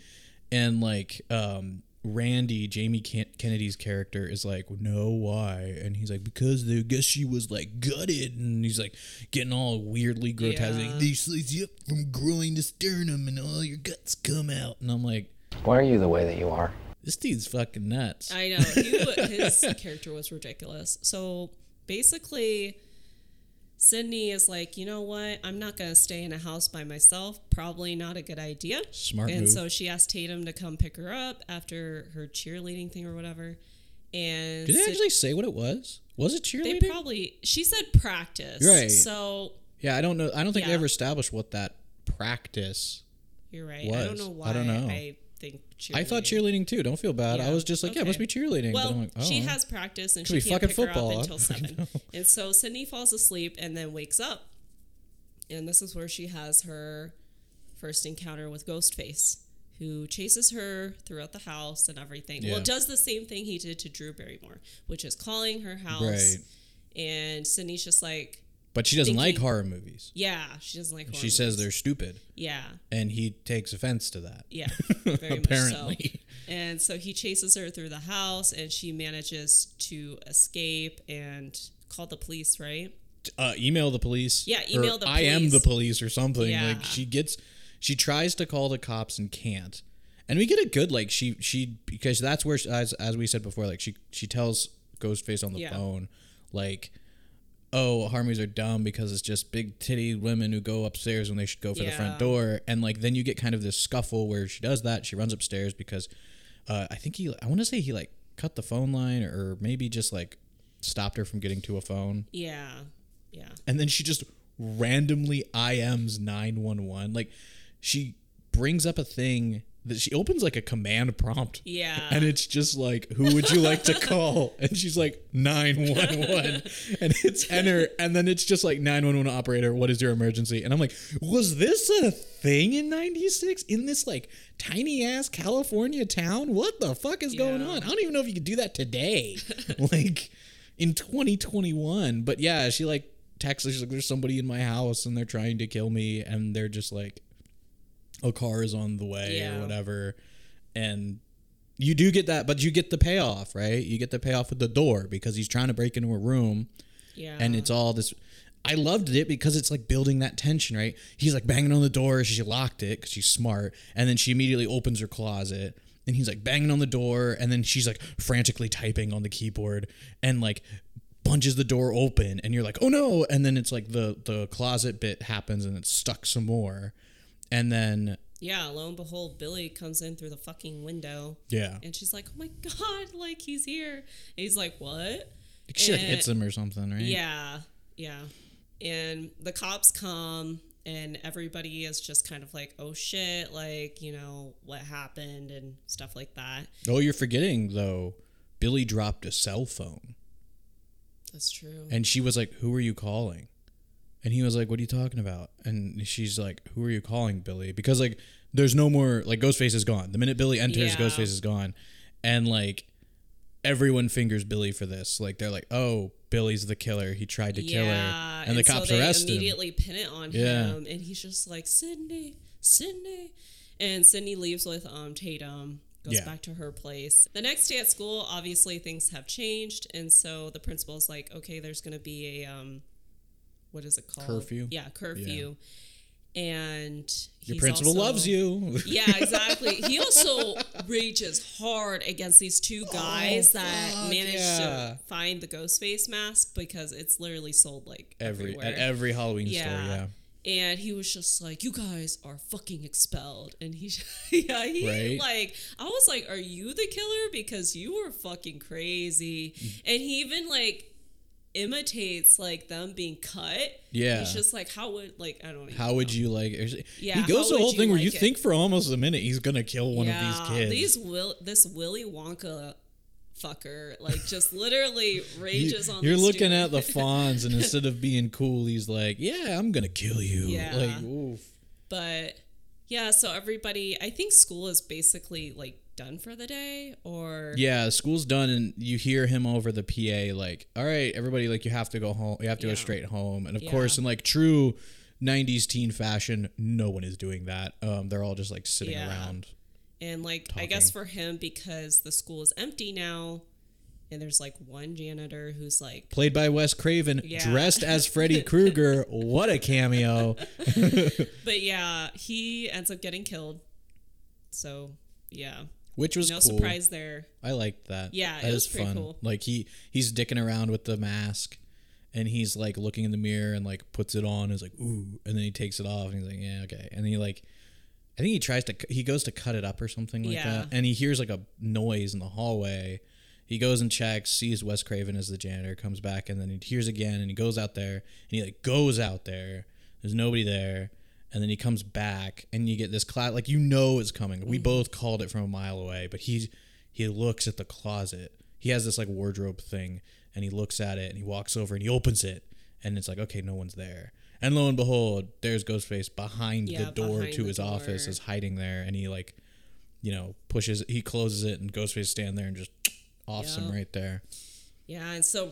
[SPEAKER 1] and like um Randy Jamie Ken- Kennedy's character is like no why and he's like because they guess she was like gutted and he's like getting all weirdly grotesque
[SPEAKER 2] Yeah.
[SPEAKER 1] they slice you up from groin to sternum and all your guts come out and I'm like
[SPEAKER 4] Why are you the way that you are?
[SPEAKER 1] this dude's fucking nuts
[SPEAKER 2] I know he, his character was ridiculous. So basically, Sidney is like, you know what? I'm not gonna stay in a house by myself. Probably not a good idea.
[SPEAKER 1] Smart
[SPEAKER 2] and
[SPEAKER 1] move.
[SPEAKER 2] so she asked Tatum to come pick her up after her cheerleading thing or whatever. And
[SPEAKER 1] did they
[SPEAKER 2] Syd-
[SPEAKER 1] actually say what it was was it cheerleading?
[SPEAKER 2] they probably she said practice.
[SPEAKER 1] Right.
[SPEAKER 2] So
[SPEAKER 1] yeah I don't know I don't think they ever established what that practice
[SPEAKER 2] you're right. I don't know why.
[SPEAKER 1] I don't know.
[SPEAKER 2] I think cheerleading.
[SPEAKER 1] I thought cheerleading too don't feel bad I was just like yeah it must be cheerleading
[SPEAKER 2] Well,
[SPEAKER 1] like, oh.
[SPEAKER 2] she has practice and
[SPEAKER 1] Could
[SPEAKER 2] she can't
[SPEAKER 1] fucking
[SPEAKER 2] pick her up until seven. and so Sidney falls asleep and then wakes up, and this is where she has her first encounter with Ghostface, who chases her throughout the house and everything.
[SPEAKER 1] Yeah.
[SPEAKER 2] Well, does the same thing he did to Drew Barrymore, which is calling her house.
[SPEAKER 1] Right.
[SPEAKER 2] And Sidney's just like,
[SPEAKER 1] But she doesn't like horror movies.
[SPEAKER 2] yeah, she doesn't like horror
[SPEAKER 1] She says they're stupid,
[SPEAKER 2] Yeah,
[SPEAKER 1] and he takes offense to that.
[SPEAKER 2] yeah, very much so.
[SPEAKER 1] Apparently.
[SPEAKER 2] And so he chases her through the house, and she manages to escape and call the police, right?
[SPEAKER 1] uh, email the police.
[SPEAKER 2] Yeah, email the
[SPEAKER 1] I am the
[SPEAKER 2] police.
[SPEAKER 1] police or something.
[SPEAKER 2] Yeah.
[SPEAKER 1] Like she gets, she tries to call the cops and can't. And we get a good like she she because that's where as as we said before like she she tells Ghostface on the
[SPEAKER 2] Yeah.
[SPEAKER 1] phone like oh harmies are dumb because it's just big titty women who go upstairs when they should go for the front
[SPEAKER 2] Yeah.
[SPEAKER 1] door. And like then you get kind of this scuffle where she does that. She runs upstairs because uh, I think he I want to say he like cut the phone line or maybe just like stopped her from getting to a phone.
[SPEAKER 2] Yeah, yeah,
[SPEAKER 1] and then she just randomly IMs 911. Like she brings up a thing that she opens like a command prompt.
[SPEAKER 2] yeah.
[SPEAKER 1] And it's just like, who would you like to call? And she's like, 911. and it's enter. And then it's just like, 911 operator, what is your emergency? And I'm like, was this a thing in 96 in this like tiny ass California town? What the fuck is going on? I don't even know if you could do that today. like in 2021. But yeah, she like texts, she's like, there's somebody in my house and they're trying to kill me. And they're just like, a car is on the way
[SPEAKER 2] Yeah.
[SPEAKER 1] or whatever. And you do get that, but you get the payoff, right? You get the payoff with the door because he's trying to break into a room
[SPEAKER 2] yeah.
[SPEAKER 1] and it's all this. I loved it because it's like building that tension, right? He's like banging on the door. She locked it because she's smart. And then she immediately opens her closet and he's like banging on the door. And then she's like frantically typing on the keyboard and like punches the door open. And you're like, oh no. And then it's like the, the closet bit happens and it's stuck some more. And then,
[SPEAKER 2] yeah. Lo and behold, Billy comes in through the fucking window,
[SPEAKER 1] yeah.
[SPEAKER 2] and she's like, "Oh my god, like he's here." And he's like, "What?"
[SPEAKER 1] She like hits him or something, right?
[SPEAKER 2] Yeah, yeah. And the cops come, and everybody is just kind of like, "Oh shit!" Like you know what happened and stuff like that.
[SPEAKER 1] Oh, you're forgetting though. Billy dropped a cell phone,
[SPEAKER 2] That's true.
[SPEAKER 1] and she was like, "Who are you calling?" And he was like, "What are you talking about?" And she's like, "Who are you calling, Billy?" Because like, there's no more like Ghostface is gone. The minute Billy enters,
[SPEAKER 2] Yeah.
[SPEAKER 1] Ghostface is gone, and like, everyone fingers Billy for this. Like they're like, "Oh, Billy's the killer. He tried to kill her," and, the cops
[SPEAKER 2] so they
[SPEAKER 1] arrest him.
[SPEAKER 2] immediately pin it on
[SPEAKER 1] Yeah.
[SPEAKER 2] him, and he's just like Sidney, Sidney, and Sidney leaves with um Tatum. Goes
[SPEAKER 1] Yeah.
[SPEAKER 2] back to her place. The next day at school, obviously things have changed, and so the principal's like, "Okay, there's going to be a um, what is it called?
[SPEAKER 1] Curfew?
[SPEAKER 2] Yeah, curfew." And
[SPEAKER 1] Your principal
[SPEAKER 2] also-
[SPEAKER 1] loves you.
[SPEAKER 2] yeah, exactly. He also rages hard against these two guys that
[SPEAKER 1] Oh, fuck,
[SPEAKER 2] managed
[SPEAKER 1] yeah.
[SPEAKER 2] to find the ghost face mask because it's literally sold like
[SPEAKER 1] every
[SPEAKER 2] everywhere.
[SPEAKER 1] at every Halloween store.
[SPEAKER 2] yeah.
[SPEAKER 1] Yeah.
[SPEAKER 2] And he was just like, "You guys are fucking expelled." And he, yeah, he
[SPEAKER 1] Right.
[SPEAKER 2] like, I was like, "Are you the killer?" Because you were fucking crazy.
[SPEAKER 1] Mm.
[SPEAKER 2] And he even like imitates like them being cut.
[SPEAKER 1] Yeah.
[SPEAKER 2] he's just like, "How would like I don't know."
[SPEAKER 1] How would you like?
[SPEAKER 2] Yeah,
[SPEAKER 1] he goes the whole
[SPEAKER 2] you
[SPEAKER 1] thing where you
[SPEAKER 2] like it?
[SPEAKER 1] think for almost a minute he's gonna kill one of these kids.
[SPEAKER 2] These will this Willy Wonka fucker like just literally rages on.
[SPEAKER 1] You're looking
[SPEAKER 2] student.
[SPEAKER 1] at the Fonz, and instead of being cool, he's like, "Yeah, I'm gonna kill you."
[SPEAKER 2] Yeah.
[SPEAKER 1] Like, oof.
[SPEAKER 2] but yeah, so everybody, I think school is basically like done for the day, or
[SPEAKER 1] Yeah, school's done, and you hear him over the PA, like, "All right, everybody, like, you have to go home. You have to
[SPEAKER 2] Yeah.
[SPEAKER 1] go straight home." And of
[SPEAKER 2] Yeah.
[SPEAKER 1] course, in like true '90s teen fashion, no one is doing that. Um, they're all just like sitting
[SPEAKER 2] Yeah.
[SPEAKER 1] around.
[SPEAKER 2] and like I guess for him because the school is empty now, and there's like one janitor who's like,
[SPEAKER 1] Played by Wes Craven,
[SPEAKER 2] Yeah.
[SPEAKER 1] dressed as Freddy Krueger. What a cameo!
[SPEAKER 2] but yeah, he ends up getting killed. So yeah,
[SPEAKER 1] Which was
[SPEAKER 2] no
[SPEAKER 1] cool.
[SPEAKER 2] surprise there.
[SPEAKER 1] I liked that.
[SPEAKER 2] Yeah, it
[SPEAKER 1] that
[SPEAKER 2] was
[SPEAKER 1] fun.
[SPEAKER 2] cool.
[SPEAKER 1] Like he he's dicking around with the mask, and he's like looking in the mirror and like puts it on. And is like ooh, and then he takes it off and he's like yeah okay, and he like. I think he tries to he goes to cut it up or something like
[SPEAKER 2] Yeah.
[SPEAKER 1] that, and he hears like a noise in the hallway. He goes and checks, sees Wes Craven as the janitor, comes back, and then he hears again, and he goes out there, and he like goes out there. There's nobody there, and then he comes back, and you get this cloud like you know it's coming. We mm. both called it from a mile away, but he he looks at the closet. He has this like wardrobe thing, and he looks at it, and he walks over, and he opens it, and it's like okay, no one's there. And lo and behold, there's Ghostface behind
[SPEAKER 2] Yeah,
[SPEAKER 1] the door
[SPEAKER 2] behind
[SPEAKER 1] to
[SPEAKER 2] the
[SPEAKER 1] his office, is hiding there, and he like, you know, pushes, he closes it, and Ghostface stand there and just offs him right there.
[SPEAKER 2] Yeah, and so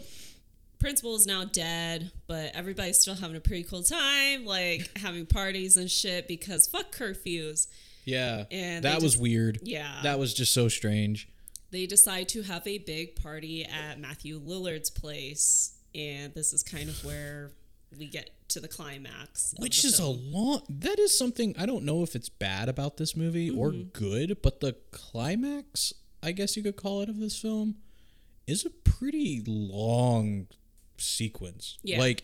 [SPEAKER 2] Principal is now dead, but everybody's still having a pretty cool time, like having parties and shit because fuck curfews.
[SPEAKER 1] Yeah,
[SPEAKER 2] And
[SPEAKER 1] that was
[SPEAKER 2] just-
[SPEAKER 1] weird.
[SPEAKER 2] Yeah.
[SPEAKER 1] that was just so strange.
[SPEAKER 2] They decide to have a big party at Matthew Lillard's place, and this is kind of where we get to the climax.
[SPEAKER 1] Which
[SPEAKER 2] the
[SPEAKER 1] is a
[SPEAKER 2] film.
[SPEAKER 1] long. That is something I don't know if it's bad about this movie or
[SPEAKER 2] Mm-hmm.
[SPEAKER 1] good, but the climax, I guess you could call it, of this film, is a pretty long sequence.
[SPEAKER 2] Yeah.
[SPEAKER 1] Like,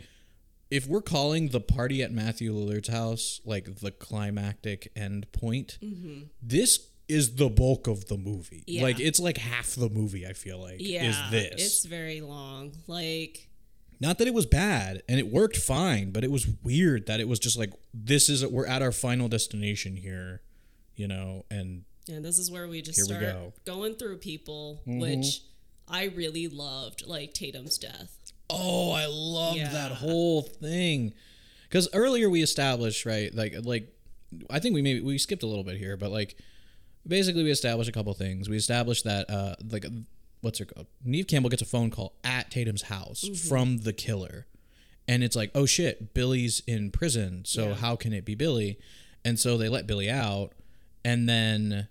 [SPEAKER 1] if we're calling the party at Matthew Lillard's house like the climactic end point, this is the bulk of the movie.
[SPEAKER 2] Mm-hmm. Yeah.
[SPEAKER 1] Like, it's like half the movie. I feel like
[SPEAKER 2] Yeah,
[SPEAKER 1] is this.
[SPEAKER 2] it's very long. Like,
[SPEAKER 1] Not that it was bad and it worked fine, but it was weird that it was just like this is we're at our final destination here, you know, and
[SPEAKER 2] and this is where we just
[SPEAKER 1] Here we
[SPEAKER 2] start
[SPEAKER 1] go. Mm-hmm.
[SPEAKER 2] going through people, which I really loved, like Tatum's death.
[SPEAKER 1] Oh, I love
[SPEAKER 2] Yeah.
[SPEAKER 1] that whole thing. Cuz earlier we established, right, like like I think we maybe we skipped a little bit here, but like basically we established a couple things. We established that uh like what's her called? Neve Campbell gets a phone call at Tatum's house
[SPEAKER 2] Mm-hmm.
[SPEAKER 1] from the killer. And it's like, oh shit, Billy's in prison. So
[SPEAKER 2] Yeah.
[SPEAKER 1] how can it be Billy? And so they let Billy out. And then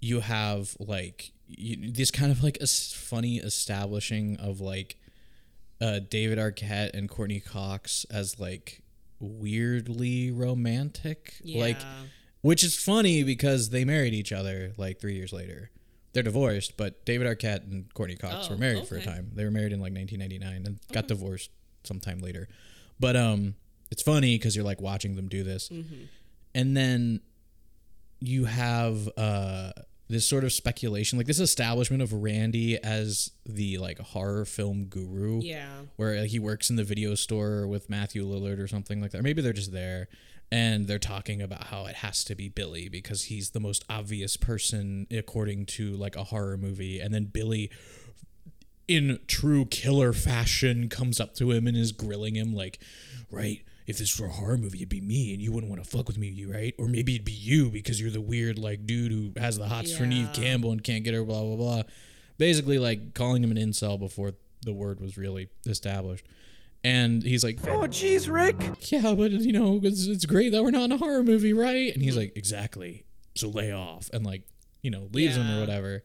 [SPEAKER 1] you have like you, this kind of like a funny establishing of like uh, David Arquette and Courteney Cox as like weirdly romantic. Like, which is funny because they married each other like three years later. They're divorced, but David Arquette and Courteney Cox
[SPEAKER 2] Oh,
[SPEAKER 1] were married for a time. They were married in like 1999 and got divorced sometime later. But um, it's funny because you're like watching them do this,
[SPEAKER 2] Mm-hmm.
[SPEAKER 1] and then you have uh this sort of speculation, like this establishment of Randy as the like horror film guru
[SPEAKER 2] Yeah.
[SPEAKER 1] where like, he works in the video store with Matthew Lillard or something like that. Or maybe they're just there and they're talking about how it has to be Billy because he's the most obvious person according to like a horror movie. And then Billy in true killer fashion comes up to him and is grilling him like, right, if this were a horror movie, it'd be me and you wouldn't want to fuck with me, right? Or maybe it'd be you because you're the weird like dude who has the hots for Neve Campbell and can't get her, blah blah blah. Basically like calling him an incel before the word was really established. And he's like,
[SPEAKER 3] Oh, jeez, Rick.
[SPEAKER 1] yeah, but you know, it's, it's great that we're not in a horror movie, right? And he's like, exactly. So lay off and like, you know, leaves him or whatever.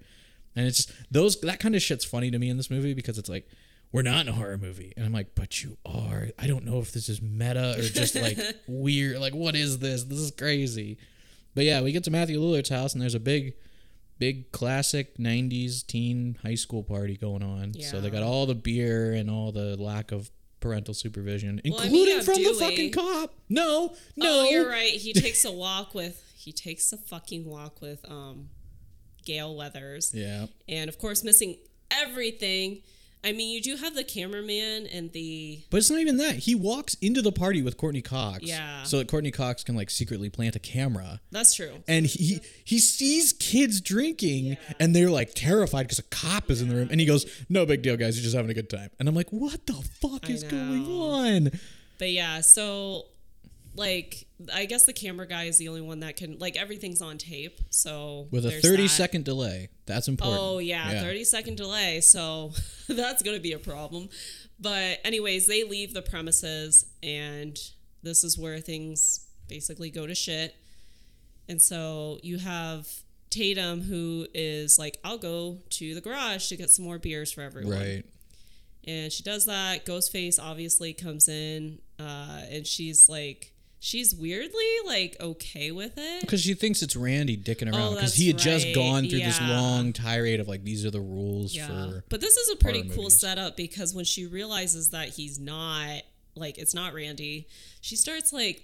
[SPEAKER 1] And it's just those that kind of shit's funny to me in this movie because it's like we're not in a horror movie, and I'm like, but you are. I don't know if this is meta or just like weird. Like, what is this? This is crazy. But yeah, we get to Matthew Lillard's house, and there's a big, big classic '90s teen high school party going on. So they got all the beer and all the lack of parental supervision,
[SPEAKER 2] Well, I mean,
[SPEAKER 1] including
[SPEAKER 2] you have
[SPEAKER 1] from the fucking cop. No, no,
[SPEAKER 2] Oh, you're right. He takes a walk with. He takes a fucking walk with um, Gale Weathers.
[SPEAKER 1] Yeah.
[SPEAKER 2] and of course missing everything. I mean, you do have the cameraman and the
[SPEAKER 1] But it's not even that. He walks into the party with Courteney Cox.
[SPEAKER 2] Yeah.
[SPEAKER 1] So that Courteney Cox can like secretly plant a camera.
[SPEAKER 2] that's true.
[SPEAKER 1] And he he sees kids drinking and they're like terrified because a cop is in the room. And he goes, No big deal, guys, you're just having a good time. And I'm like, What the fuck
[SPEAKER 2] I
[SPEAKER 1] is going on?
[SPEAKER 2] But yeah, so like I guess the camera guy is the only one that can like everything's on tape. So
[SPEAKER 1] With a 30
[SPEAKER 2] that.
[SPEAKER 1] second delay. That's important.
[SPEAKER 2] Oh yeah, 30 second delay. So that's going to be a problem. But anyways, they leave the premises and this is where things basically go to shit. And so you have Tatum who is like, I'll go to the garage to get some more beers for everyone.
[SPEAKER 1] Right.
[SPEAKER 2] And she does that. Ghostface obviously comes in uh, and she's like, she's weirdly like okay with it.
[SPEAKER 1] Because she thinks it's Randy dicking oh, around. Because
[SPEAKER 2] Oh,
[SPEAKER 1] he had just gone through this long tirade of like, these are the rules
[SPEAKER 2] Yeah.
[SPEAKER 1] for.
[SPEAKER 2] But this is a pretty cool
[SPEAKER 1] movies.
[SPEAKER 2] setup because when she realizes that he's not like it's not Randy, she starts like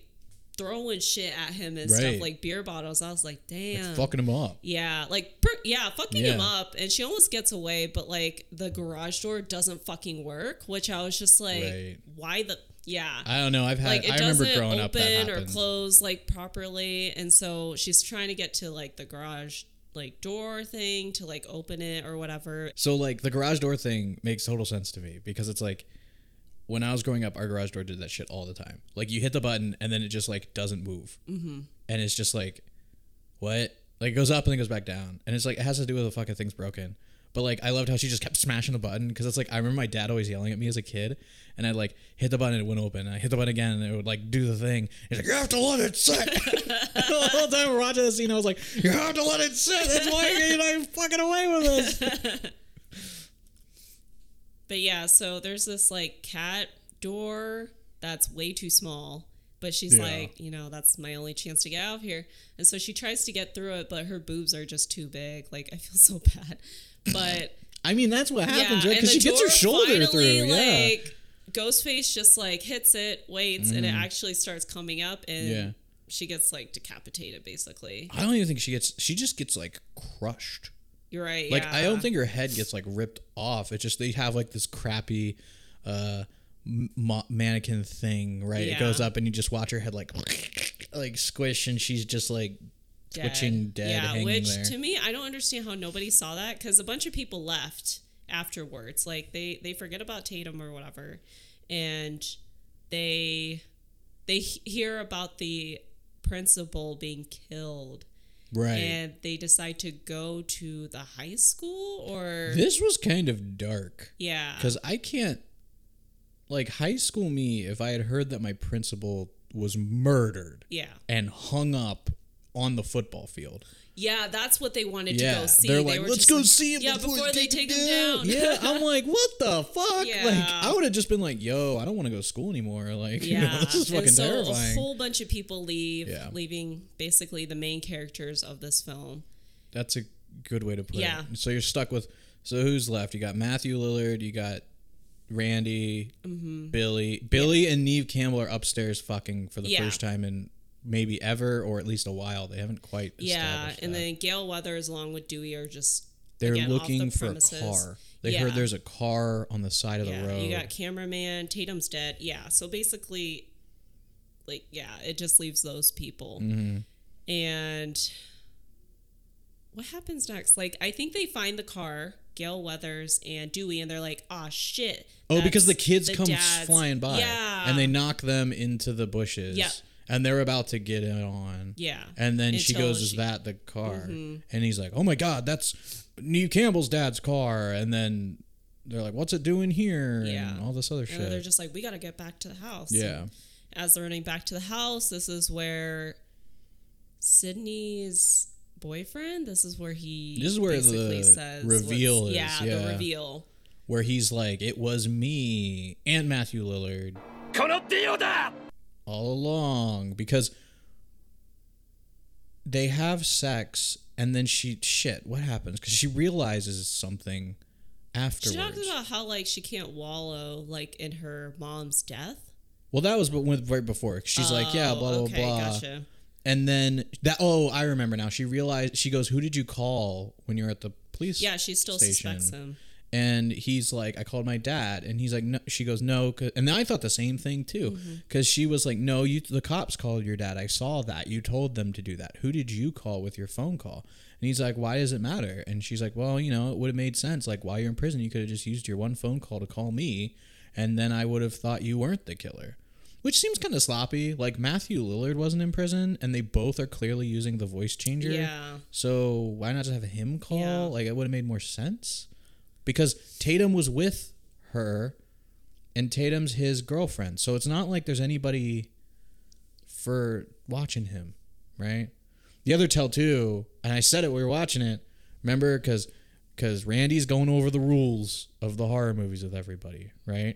[SPEAKER 2] throwing shit at him and
[SPEAKER 1] Right.
[SPEAKER 2] stuff like beer bottles. I was like, damn.
[SPEAKER 1] Fucking him up.
[SPEAKER 2] yeah, like per- yeah, fucking him up, and she almost gets away, but like the garage door doesn't fucking work, which I was just like,
[SPEAKER 1] Right.
[SPEAKER 2] why the yeah,
[SPEAKER 1] I don't know. I've had.
[SPEAKER 2] like it
[SPEAKER 1] I remember
[SPEAKER 2] doesn't
[SPEAKER 1] growing up that
[SPEAKER 2] open or
[SPEAKER 1] happened.
[SPEAKER 2] close like properly and so she's trying to get to like the garage like door thing to like open it or whatever
[SPEAKER 1] So like the garage door thing makes total sense to me because it's like when I was growing up, our garage door did that shit all the time. Like you hit the button and then it just like doesn't move, mm-hmm. and it's just like, what? Like it goes up and then goes back down, and it's like it has to do with the fucking thing's broken. But like I loved how she just kept smashing the button because it's like I remember my dad always yelling at me as a kid, and I'd like hit the button and it wouldn't open. And I hit the button again and it would like do the thing. He's like, you have to let it sit. the whole time we're watching the scene, I was like, you have to let it sit. That's why you're not fucking away with this.
[SPEAKER 2] But yeah, so there's this like cat door that's way too small. But she's
[SPEAKER 1] Yeah.
[SPEAKER 2] like, you know, that's my only chance to get out of here. And so she tries to get through it, but her boobs are just too big. Like, I feel so bad. But
[SPEAKER 1] I mean, that's what happens,
[SPEAKER 2] yeah,
[SPEAKER 1] right? Because she gets her shoulder through.
[SPEAKER 2] finally,
[SPEAKER 1] Yeah.
[SPEAKER 2] Like, Ghostface just like hits it, waits, and it actually starts coming up, and
[SPEAKER 1] Mm. Yeah.
[SPEAKER 2] she gets like decapitated, basically.
[SPEAKER 1] I don't even think she gets. She just gets like crushed.
[SPEAKER 2] You're right.
[SPEAKER 1] Like
[SPEAKER 2] yeah.
[SPEAKER 1] I don't think her head gets like ripped off. It's just they have like this crappy uh ma- mannequin thing, right? It goes up and you just watch her head like like squish and she's just like twitching dead
[SPEAKER 2] Yeah, which
[SPEAKER 1] there.
[SPEAKER 2] to me, I don't understand how nobody saw that because a bunch of people left afterwards. Like they they forget about Tatum or whatever, and they they hear about the principal being killed,
[SPEAKER 1] right.
[SPEAKER 2] and they decide to go to the high school or
[SPEAKER 1] this was kind of dark
[SPEAKER 2] yeah
[SPEAKER 1] cuz I can't like high school me if I had heard that my principal was murdered
[SPEAKER 2] yeah
[SPEAKER 1] and hung up on the football field.
[SPEAKER 2] yeah that's what they wanted
[SPEAKER 1] Yeah,
[SPEAKER 2] to go see.
[SPEAKER 1] they're
[SPEAKER 2] They
[SPEAKER 1] like,
[SPEAKER 2] were
[SPEAKER 1] let's go
[SPEAKER 2] like-
[SPEAKER 1] see him
[SPEAKER 2] Yeah, before, they take him down.
[SPEAKER 1] yeah, I'm like, what the fuck?
[SPEAKER 2] Yeah.
[SPEAKER 1] Like, I would have just been like, yo, I don't want to go to school anymore. Like, you know,
[SPEAKER 2] Yeah,
[SPEAKER 1] this is
[SPEAKER 2] and
[SPEAKER 1] fucking
[SPEAKER 2] so
[SPEAKER 1] terrifying.
[SPEAKER 2] a whole bunch of people leave,
[SPEAKER 1] Yeah.
[SPEAKER 2] leaving basically the main characters of this film.
[SPEAKER 1] That's a good way to put
[SPEAKER 2] Yeah.
[SPEAKER 1] it. So you're stuck with. So who's left? You got Matthew Lillard. You got Randy,
[SPEAKER 2] Mm-hmm.
[SPEAKER 1] Billy. Billy and Neve Campbell are upstairs fucking for the
[SPEAKER 2] Yeah.
[SPEAKER 1] first time in maybe ever or at least a while. They haven't quite.
[SPEAKER 2] Yeah, and
[SPEAKER 1] that.
[SPEAKER 2] then Gale Weathers along with Dewey are just
[SPEAKER 1] they're
[SPEAKER 2] again,
[SPEAKER 1] looking
[SPEAKER 2] the
[SPEAKER 1] for a car. They
[SPEAKER 2] Yeah.
[SPEAKER 1] heard there's a car on the side of
[SPEAKER 2] yeah.
[SPEAKER 1] the road.
[SPEAKER 2] You got cameraman, Tatum's dead. Yeah, so basically, like yeah, it just leaves those people.
[SPEAKER 1] Mm-hmm.
[SPEAKER 2] And what happens next? Like I think they find the car, Gale Weathers and Dewey, and they're like, "Oh shit!"
[SPEAKER 1] Oh, because the kids
[SPEAKER 2] the
[SPEAKER 1] come
[SPEAKER 2] dad's-
[SPEAKER 1] flying by.
[SPEAKER 2] Yeah,
[SPEAKER 1] And they knock them into the bushes.
[SPEAKER 2] Yep
[SPEAKER 1] and they're about to get it on.
[SPEAKER 2] Yeah.
[SPEAKER 1] And then she goes, "Is
[SPEAKER 2] she...
[SPEAKER 1] that the car?" Mm-hmm. And he's like, "Oh my god, that's Neve Campbell's dad's car." And then they're like, "What's it doing here?"
[SPEAKER 2] Yeah.
[SPEAKER 1] And all this other
[SPEAKER 2] and
[SPEAKER 1] shit.
[SPEAKER 2] They're just like, "We got to get back to the house."
[SPEAKER 1] Yeah.
[SPEAKER 2] And as they're running back to the house, this is where Sidney's boyfriend. This is where he.
[SPEAKER 1] This is where the
[SPEAKER 2] says,
[SPEAKER 1] reveal is.
[SPEAKER 2] Yeah,
[SPEAKER 1] yeah,
[SPEAKER 2] the reveal.
[SPEAKER 1] Where he's like, "It was me and Matthew Lillard." All along. Because they have sex and then she shit, what happens? Because she realizes something afterwards.
[SPEAKER 2] She talks about how like she can't wallow like in her mom's death.
[SPEAKER 1] Well, that was but right before. She's like, yeah, oh, blah blah
[SPEAKER 2] Oh, okay,
[SPEAKER 1] blah.
[SPEAKER 2] Gotcha.
[SPEAKER 1] And then that. Oh, I remember now. She realized. She goes, "Who did you call when you're at the police?"
[SPEAKER 2] Yeah, she still
[SPEAKER 1] station?
[SPEAKER 2] suspects him.
[SPEAKER 1] And he's like, "I called my dad." And he's like, "No." She goes, no And I thought the same thing too,
[SPEAKER 2] Mm-hmm.
[SPEAKER 1] because she was like, "No, you. The cops called your dad. I saw that. You told them to do that. Who did you call with your phone call?" And he's like, "Why does it matter?" And she's like, "Well, you know, it would have made sense. Like, while you're in prison, you could have just used your one phone call to call me, and then I would have thought you weren't the killer." Which seems kind of sloppy. Like Matthew Lillard wasn't in prison, and they both are clearly using the voice changer.
[SPEAKER 2] Yeah.
[SPEAKER 1] So why not just have him call?
[SPEAKER 2] Yeah.
[SPEAKER 1] Like it would have made more sense. Because Tatum was with her, and Tatum's his girlfriend. So it's not like there's anybody for watching him, right? The other tell too, and I said it we were watching it. Remember, because because Randy's going over the rules of the horror movies with everybody, right?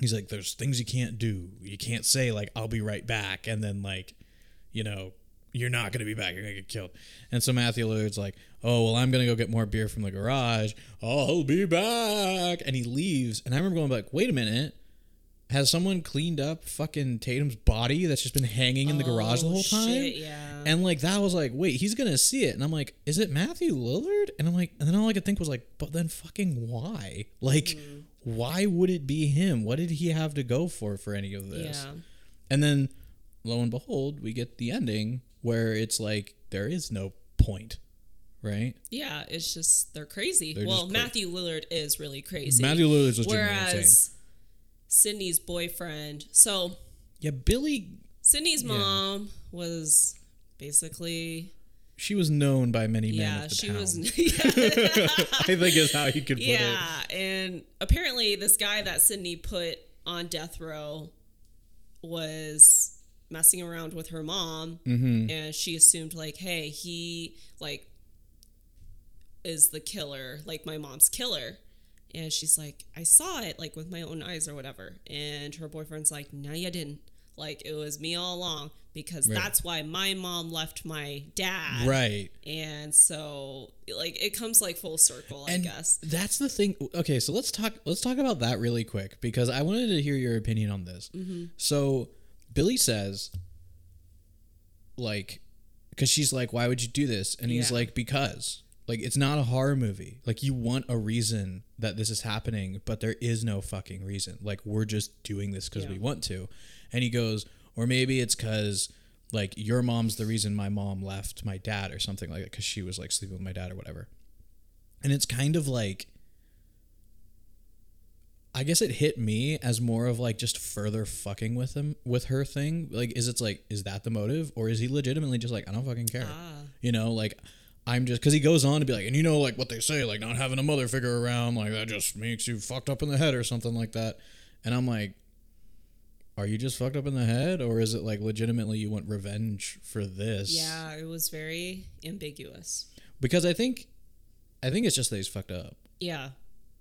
[SPEAKER 1] He's like, there's things you can't do. You can't say like, "I'll be right back," and then like, you know, you're not gonna be back. You're gonna get killed. And so Matthew Lillard's like, "Oh well, I'm gonna go get more beer from the garage. I'll be back." And he leaves. And I remember going like, "Wait a minute." Has someone cleaned up fucking Tatum's body that's just been hanging in the garage the
[SPEAKER 2] Oh,
[SPEAKER 1] whole time?
[SPEAKER 2] shit, yeah.
[SPEAKER 1] And like that was like, wait, he's gonna see it, and I'm like, is it Matthew Lillard? And I'm like, and then all I could think was like, but then fucking why? Like,
[SPEAKER 2] Mm-hmm.
[SPEAKER 1] why would it be him? What did he have to go for for any of this?
[SPEAKER 2] Yeah.
[SPEAKER 1] And then, lo and behold, we get the ending where it's like there is no point, right?
[SPEAKER 2] Yeah, it's just they're crazy.
[SPEAKER 1] They're
[SPEAKER 2] well,
[SPEAKER 1] just cra-
[SPEAKER 2] Matthew Lillard is really crazy.
[SPEAKER 1] Matthew Lillard's legitimately
[SPEAKER 2] Whereas. Sidney's boyfriend. So
[SPEAKER 1] Yeah, Billy.
[SPEAKER 2] Sidney's
[SPEAKER 1] Yeah.
[SPEAKER 2] mom was basically
[SPEAKER 1] She was known by many men
[SPEAKER 2] yeah
[SPEAKER 1] of the
[SPEAKER 2] she
[SPEAKER 1] town.
[SPEAKER 2] was
[SPEAKER 1] I think is how you could put it.
[SPEAKER 2] yeah and apparently this guy that Sidney put on death row was messing around with her mom
[SPEAKER 1] Mm-hmm.
[SPEAKER 2] and she assumed like hey he like is the killer like my mom's killer and she's like i saw it like with my own eyes or whatever and her boyfriend's like no you didn't like it was me all along because
[SPEAKER 1] Right.
[SPEAKER 2] that's why my mom left my dad
[SPEAKER 1] Right.
[SPEAKER 2] and so like it comes like full circle i guess
[SPEAKER 1] that's the thing okay so let's talk let's talk about that really quick because i wanted to hear your opinion on this
[SPEAKER 2] Mm-hmm.
[SPEAKER 1] so billy says like because she's like why would you do this? And he's
[SPEAKER 2] Yeah.
[SPEAKER 1] like because. Like it's not a horror movie. Like you want a reason that this is happening but there is no fucking reason. Like we're just doing this because
[SPEAKER 2] Yeah.
[SPEAKER 1] we want to. And he goes or maybe it's because like your mom's the reason my mom left my dad or something like that because she was like sleeping with my dad or whatever. And it's kind of like I guess it hit me as more of like just further fucking with him with her thing. Like, is it's like, is that the motive, or is he legitimately just like, I don't fucking care?
[SPEAKER 2] Ah.
[SPEAKER 1] You know, like I'm just because he goes on to be like, and you know, like what they say, like not having a mother figure around, like that just makes you fucked up in the head or something like that. And I'm like, are you just fucked up in the head, or is it like legitimately you want revenge for this?
[SPEAKER 2] yeah it was very ambiguous
[SPEAKER 1] Because I think, I think it's just that he's fucked up.
[SPEAKER 2] yeah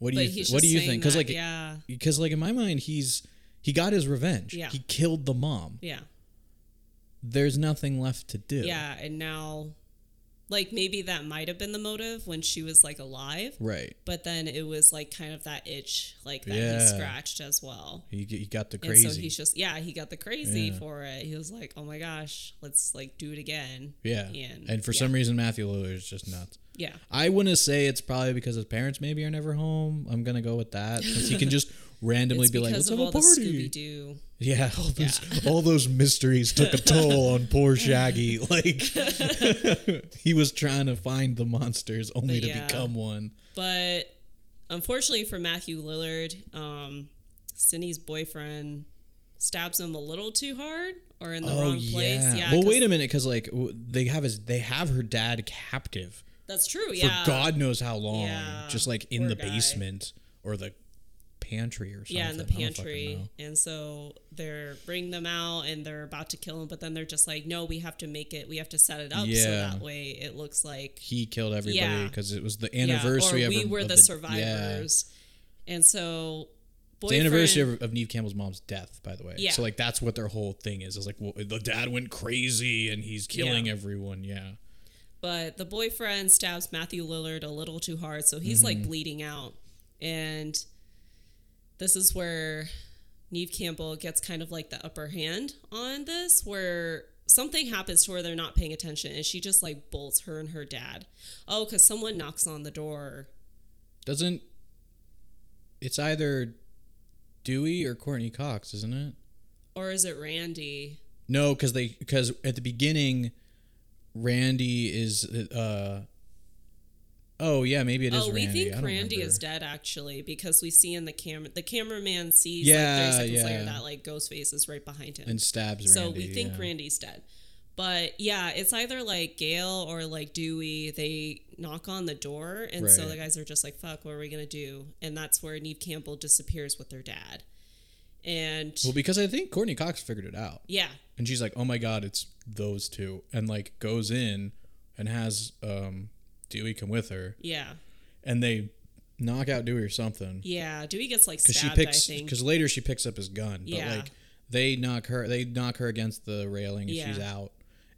[SPEAKER 1] What do
[SPEAKER 2] but
[SPEAKER 1] you th- What do you think? Because like,
[SPEAKER 2] yeah
[SPEAKER 1] because like in my mind he's he got his revenge
[SPEAKER 2] Yeah.
[SPEAKER 1] he killed the mom
[SPEAKER 2] yeah
[SPEAKER 1] there's nothing left to do
[SPEAKER 2] Yeah, and now, like maybe that might have been the motive when she was like alive,
[SPEAKER 1] right
[SPEAKER 2] but then it was like kind of that itch, like that
[SPEAKER 1] Yeah.
[SPEAKER 2] he scratched as well.
[SPEAKER 1] he, he got the
[SPEAKER 2] And
[SPEAKER 1] crazy
[SPEAKER 2] so he's just yeah, he got the crazy
[SPEAKER 1] Yeah.
[SPEAKER 2] for it. He was like, oh my gosh, let's like do it again.
[SPEAKER 1] yeah
[SPEAKER 2] and-
[SPEAKER 1] and for
[SPEAKER 2] yeah.
[SPEAKER 1] some reason matthew lillard is just nuts
[SPEAKER 2] Yeah,
[SPEAKER 1] i wouldn't say it's probably because his parents maybe are never home. I'm gonna go with that. Since he can just randomly
[SPEAKER 2] it's
[SPEAKER 1] be like
[SPEAKER 2] because
[SPEAKER 1] let's have a
[SPEAKER 2] all the Scooby
[SPEAKER 1] party yeah all those all those mysteries took a toll on poor shaggy like he was trying to find the monsters only
[SPEAKER 2] But
[SPEAKER 1] to
[SPEAKER 2] yeah.
[SPEAKER 1] become one.
[SPEAKER 2] But unfortunately for Matthew Lillard, um, Cindy's boyfriend stabs him a little too hard or in the wrong place. Yeah,
[SPEAKER 1] Oh, well, wait a minute, because like they have his, they have her dad captive
[SPEAKER 2] That's true. Yeah.
[SPEAKER 1] For
[SPEAKER 2] Yeah,
[SPEAKER 1] God knows how long,
[SPEAKER 2] Yeah,
[SPEAKER 1] just like in
[SPEAKER 2] poor
[SPEAKER 1] the
[SPEAKER 2] guy.
[SPEAKER 1] basement or the pantry or something.
[SPEAKER 2] Yeah, in the
[SPEAKER 1] I don't fucking
[SPEAKER 2] pantry. And so they're bring them out and they're about to kill him, but then they're just like, no, we have to make it, we have to set it up so that way it looks like
[SPEAKER 1] He killed everybody
[SPEAKER 2] Yeah.
[SPEAKER 1] because it was the
[SPEAKER 2] yeah,
[SPEAKER 1] anniversary
[SPEAKER 2] or
[SPEAKER 1] of
[SPEAKER 2] we were
[SPEAKER 1] of
[SPEAKER 2] the
[SPEAKER 1] Yeah.
[SPEAKER 2] survivors. And so
[SPEAKER 1] It's the anniversary of, of Neve Campbell's mom's death, by the way.
[SPEAKER 2] Yeah.
[SPEAKER 1] So like that's what their whole thing is. Is like well, the dad went crazy and he's killing
[SPEAKER 2] Yeah.
[SPEAKER 1] everyone. Yeah.
[SPEAKER 2] But the boyfriend stabs Matthew Lillard a little too hard, so he's
[SPEAKER 1] Mm-hmm.
[SPEAKER 2] like bleeding out. And this is where Neve Campbell gets kind of like the upper hand on this, where something happens to where they're not paying attention, and she just like bolts her and her dad. Oh, because someone knocks on the door.
[SPEAKER 1] Doesn't it's either Dewey or Courteney Cox, isn't it?
[SPEAKER 2] Or is it Randy?
[SPEAKER 1] No, because they because at the beginning, Randy is uh. Oh yeah, maybe it is
[SPEAKER 2] oh, we
[SPEAKER 1] Randy.
[SPEAKER 2] Think Randy
[SPEAKER 1] remember.
[SPEAKER 2] is dead actually because we see in the camera the cameraman sees
[SPEAKER 1] Yeah,
[SPEAKER 2] like 30 seconds
[SPEAKER 1] yeah.
[SPEAKER 2] later that like Ghostface is right behind him.
[SPEAKER 1] and stabs Randy.
[SPEAKER 2] so
[SPEAKER 1] Randy.
[SPEAKER 2] we think
[SPEAKER 1] yeah.
[SPEAKER 2] Randy's dead. But yeah, it's either like Gale or like Dewey. They knock on the door, and so the guys are just like, "Fuck, what are we gonna do?" And that's where Neve Campbell disappears with their dad. And
[SPEAKER 1] Well, because I think Courteney Cox figured it out,
[SPEAKER 2] yeah,
[SPEAKER 1] and she's like, "Oh my god, it's those two. and like goes in and has um Dewey come with her,
[SPEAKER 2] yeah,
[SPEAKER 1] and they knock out Dewey or something.
[SPEAKER 2] yeah. Dewey gets like
[SPEAKER 1] because she
[SPEAKER 2] stabbed.
[SPEAKER 1] picks
[SPEAKER 2] I think.
[SPEAKER 1] because later she picks up his gun but
[SPEAKER 2] Yeah.
[SPEAKER 1] like they knock her they knock her against the railing and she's out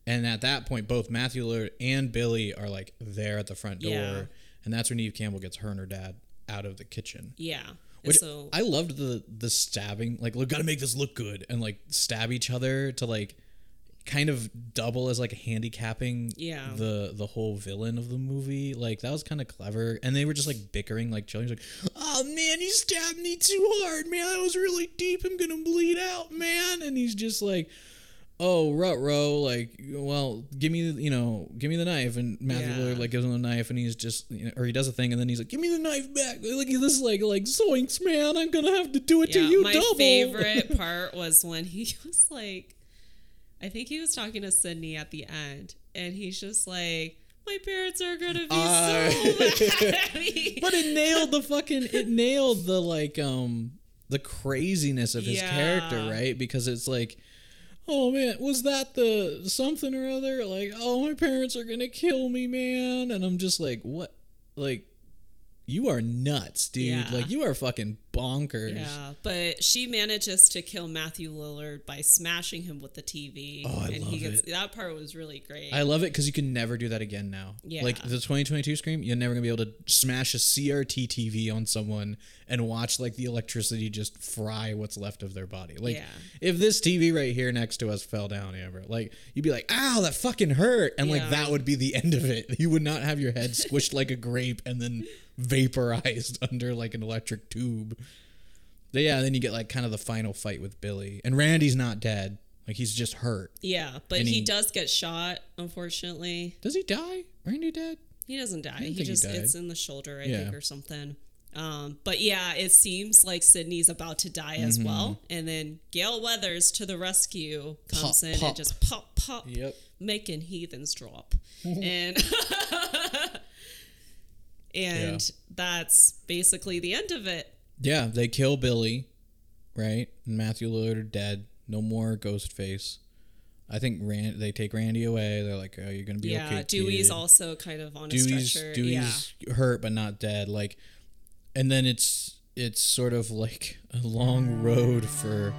[SPEAKER 1] and at that point both matthew lillard and billy are like there at the front door
[SPEAKER 2] Yeah.
[SPEAKER 1] and that's where neve campbell gets her and her dad out of the kitchen
[SPEAKER 2] yeah.
[SPEAKER 1] Which
[SPEAKER 2] so
[SPEAKER 1] i loved the the stabbing like look gotta make this look good and like stab each other to like kind of double as like handicapping
[SPEAKER 2] Yeah.
[SPEAKER 1] the the whole villain of the movie. Like that was kind of clever. And they were just like bickering like chilling. Like oh man you stabbed me too hard man. That was really deep. I'm gonna bleed out man. And he's just like oh Rutro, like, well, give me, you know, give me the knife, and Matthew
[SPEAKER 2] Yeah.
[SPEAKER 1] Lillard like gives him the knife, and he's just, you know, or he does a thing, and then he's like, give me the knife back, like this is like like zoinks, man, I'm gonna have to do it to
[SPEAKER 2] Yeah,
[SPEAKER 1] you
[SPEAKER 2] my
[SPEAKER 1] double.
[SPEAKER 2] favorite part was when he was like, I think he was talking to Sidney at the end, and he's just like, "My parents are gonna be
[SPEAKER 1] I-
[SPEAKER 2] so mad at me."
[SPEAKER 1] but it nailed the fucking it nailed the like um the craziness of his
[SPEAKER 2] Yeah.
[SPEAKER 1] character right because it's like oh man was that the something or other like oh my parents are gonna kill me man and i'm just like what like you are nuts dude
[SPEAKER 2] Yeah.
[SPEAKER 1] like you are fucking bonkers
[SPEAKER 2] Yeah, but she manages to kill Matthew Lillard by smashing him with the TV.
[SPEAKER 1] Oh, I
[SPEAKER 2] and
[SPEAKER 1] love
[SPEAKER 2] he gets
[SPEAKER 1] it.
[SPEAKER 2] that part was really great.
[SPEAKER 1] I love it because you can never do that again now.
[SPEAKER 2] Yeah.
[SPEAKER 1] Like the 2022 Scream, you're never gonna be able to smash a CRT TV on someone and watch like the electricity just fry what's left of their body. Like
[SPEAKER 2] Yeah.
[SPEAKER 1] if this TV right here next to us fell down, Amber, like you'd be like, "Ow, that fucking hurt," and like that would be the end of it. You would not have your head squished like a grape and then vaporized under like an electric tube. Yeah, then you get like kind of the final fight with Billy, and Randy's not dead. Like he's just hurt.
[SPEAKER 2] yeah, but he,
[SPEAKER 1] he-
[SPEAKER 2] does get shot. Unfortunately,
[SPEAKER 1] Does he die? Randy dead?
[SPEAKER 2] he doesn't die. He
[SPEAKER 1] he
[SPEAKER 2] just
[SPEAKER 1] died.
[SPEAKER 2] it's in the shoulder, I
[SPEAKER 1] Yeah.
[SPEAKER 2] think, or something. Um, but yeah, it seems like Sidney's about to die as
[SPEAKER 1] Mm-hmm.
[SPEAKER 2] well, and then Gale Weathers to the rescue comes
[SPEAKER 1] Pop,
[SPEAKER 2] in
[SPEAKER 1] pop.
[SPEAKER 2] and just pop pop,
[SPEAKER 1] Yep.
[SPEAKER 2] making heathens drop, and and that's basically the end of it.
[SPEAKER 1] Yeah, they kill Billy, right? And Matthew Lillard are dead. No more Ghostface. I think Rand. They take Randy away. They're like, "Oh, you're gonna be
[SPEAKER 2] yeah,
[SPEAKER 1] okay."
[SPEAKER 2] Dewey's
[SPEAKER 1] kid."
[SPEAKER 2] also kind of on a
[SPEAKER 1] Dewey's
[SPEAKER 2] stretcher.
[SPEAKER 1] Dewey's hurt but not dead. Like, and then it's it's sort of like a long road for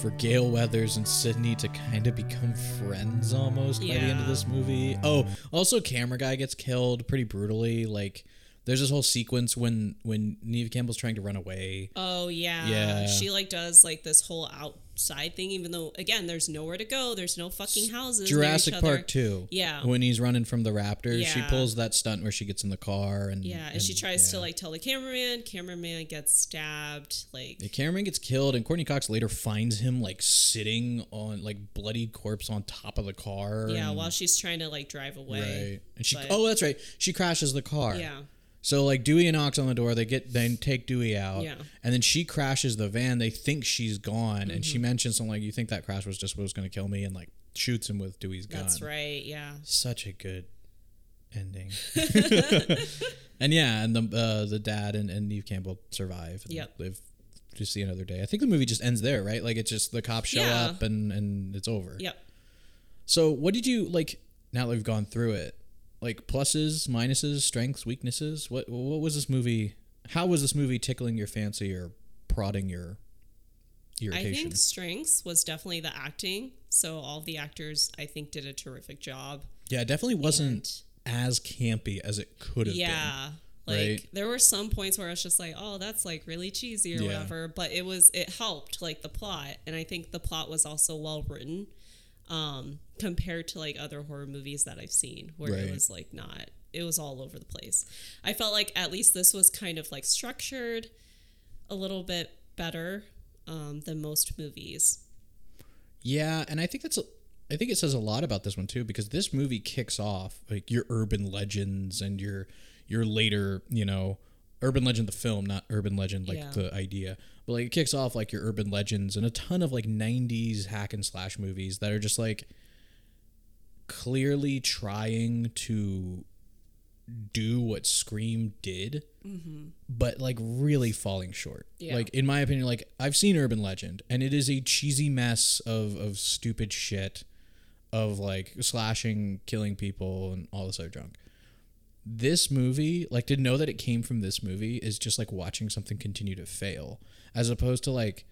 [SPEAKER 1] for Gale Weathers and Sidney to kind of become friends almost by the end of this movie. Oh, also camera guy gets killed pretty brutally. Like, there's this whole sequence when when Neve Campbell's trying to run away.
[SPEAKER 2] Oh yeah.
[SPEAKER 1] Yeah.
[SPEAKER 2] She like does like this whole outside thing, even though again, there's nowhere to go. There's no fucking houses.
[SPEAKER 1] Jurassic Park. 2.
[SPEAKER 2] Yeah.
[SPEAKER 1] When he's running from the raptors, she pulls that stunt where she gets in the car and
[SPEAKER 2] Yeah, and, she tries to like tell the cameraman. Cameraman gets stabbed. Like
[SPEAKER 1] The cameraman gets killed, and Courteney Cox later finds him like sitting on like bloody corpse on top of the car.
[SPEAKER 2] yeah,
[SPEAKER 1] and-
[SPEAKER 2] while she's trying to like drive away.
[SPEAKER 1] right, and she
[SPEAKER 2] but-
[SPEAKER 1] oh that's right, she crashes the car.
[SPEAKER 2] Yeah.
[SPEAKER 1] So like Dewey knocks on the door, they get then take Dewey out,
[SPEAKER 2] Yeah.
[SPEAKER 1] and then she crashes the van. They think she's gone, and she
[SPEAKER 2] Mm-hmm.
[SPEAKER 1] mentions something like, "You think that crash was just what was going to kill me?" and like shoots him with Dewey's gun.
[SPEAKER 2] That's right. Yeah.
[SPEAKER 1] such a good ending. and yeah, and the uh, the dad and, and Neve Campbell survive and
[SPEAKER 2] Yep.
[SPEAKER 1] live to see another day. I think the movie just ends there, right? Like it's just the cops show
[SPEAKER 2] Yeah.
[SPEAKER 1] up and and it's over.
[SPEAKER 2] Yep.
[SPEAKER 1] So what did you like? Now that we've gone through it, like pluses, minuses, strengths, weaknesses. What what was this movie? How was this movie tickling your fancy or prodding your
[SPEAKER 2] your
[SPEAKER 1] I
[SPEAKER 2] think strengths was definitely the acting. So all the actors I think did a terrific job.
[SPEAKER 1] yeah, it definitely wasn't as campy as it could have been.
[SPEAKER 2] yeah like
[SPEAKER 1] right?
[SPEAKER 2] there were some points where i was just like oh that's like really cheesy or
[SPEAKER 1] Yeah.
[SPEAKER 2] whatever but it was it helped like the plot and i think the plot was also well written um compared to like other horror movies that i've seen where
[SPEAKER 1] Right.
[SPEAKER 2] it was like not it was all over the place i felt like at least this was kind of like structured a little bit better um, than most movies
[SPEAKER 1] Yeah, and I think that's a, I think it says a lot about this one too because this movie kicks off like your urban legends and your your later, you know, urban legend the film, not urban legend like
[SPEAKER 2] Yeah.
[SPEAKER 1] the idea. But like it kicks off like your urban legends and a ton of like 90s hack and slash movies that are just like clearly trying to do what Scream did, mm-hmm. but like really falling short.
[SPEAKER 2] Yeah.
[SPEAKER 1] Like in my opinion, like I've seen Urban Legend, and it is a cheesy mess of of stupid shit, of like slashing, killing people, and all this other junk. This movie, like to know that it came from this movie, is just like watching something continue to fail, as opposed to like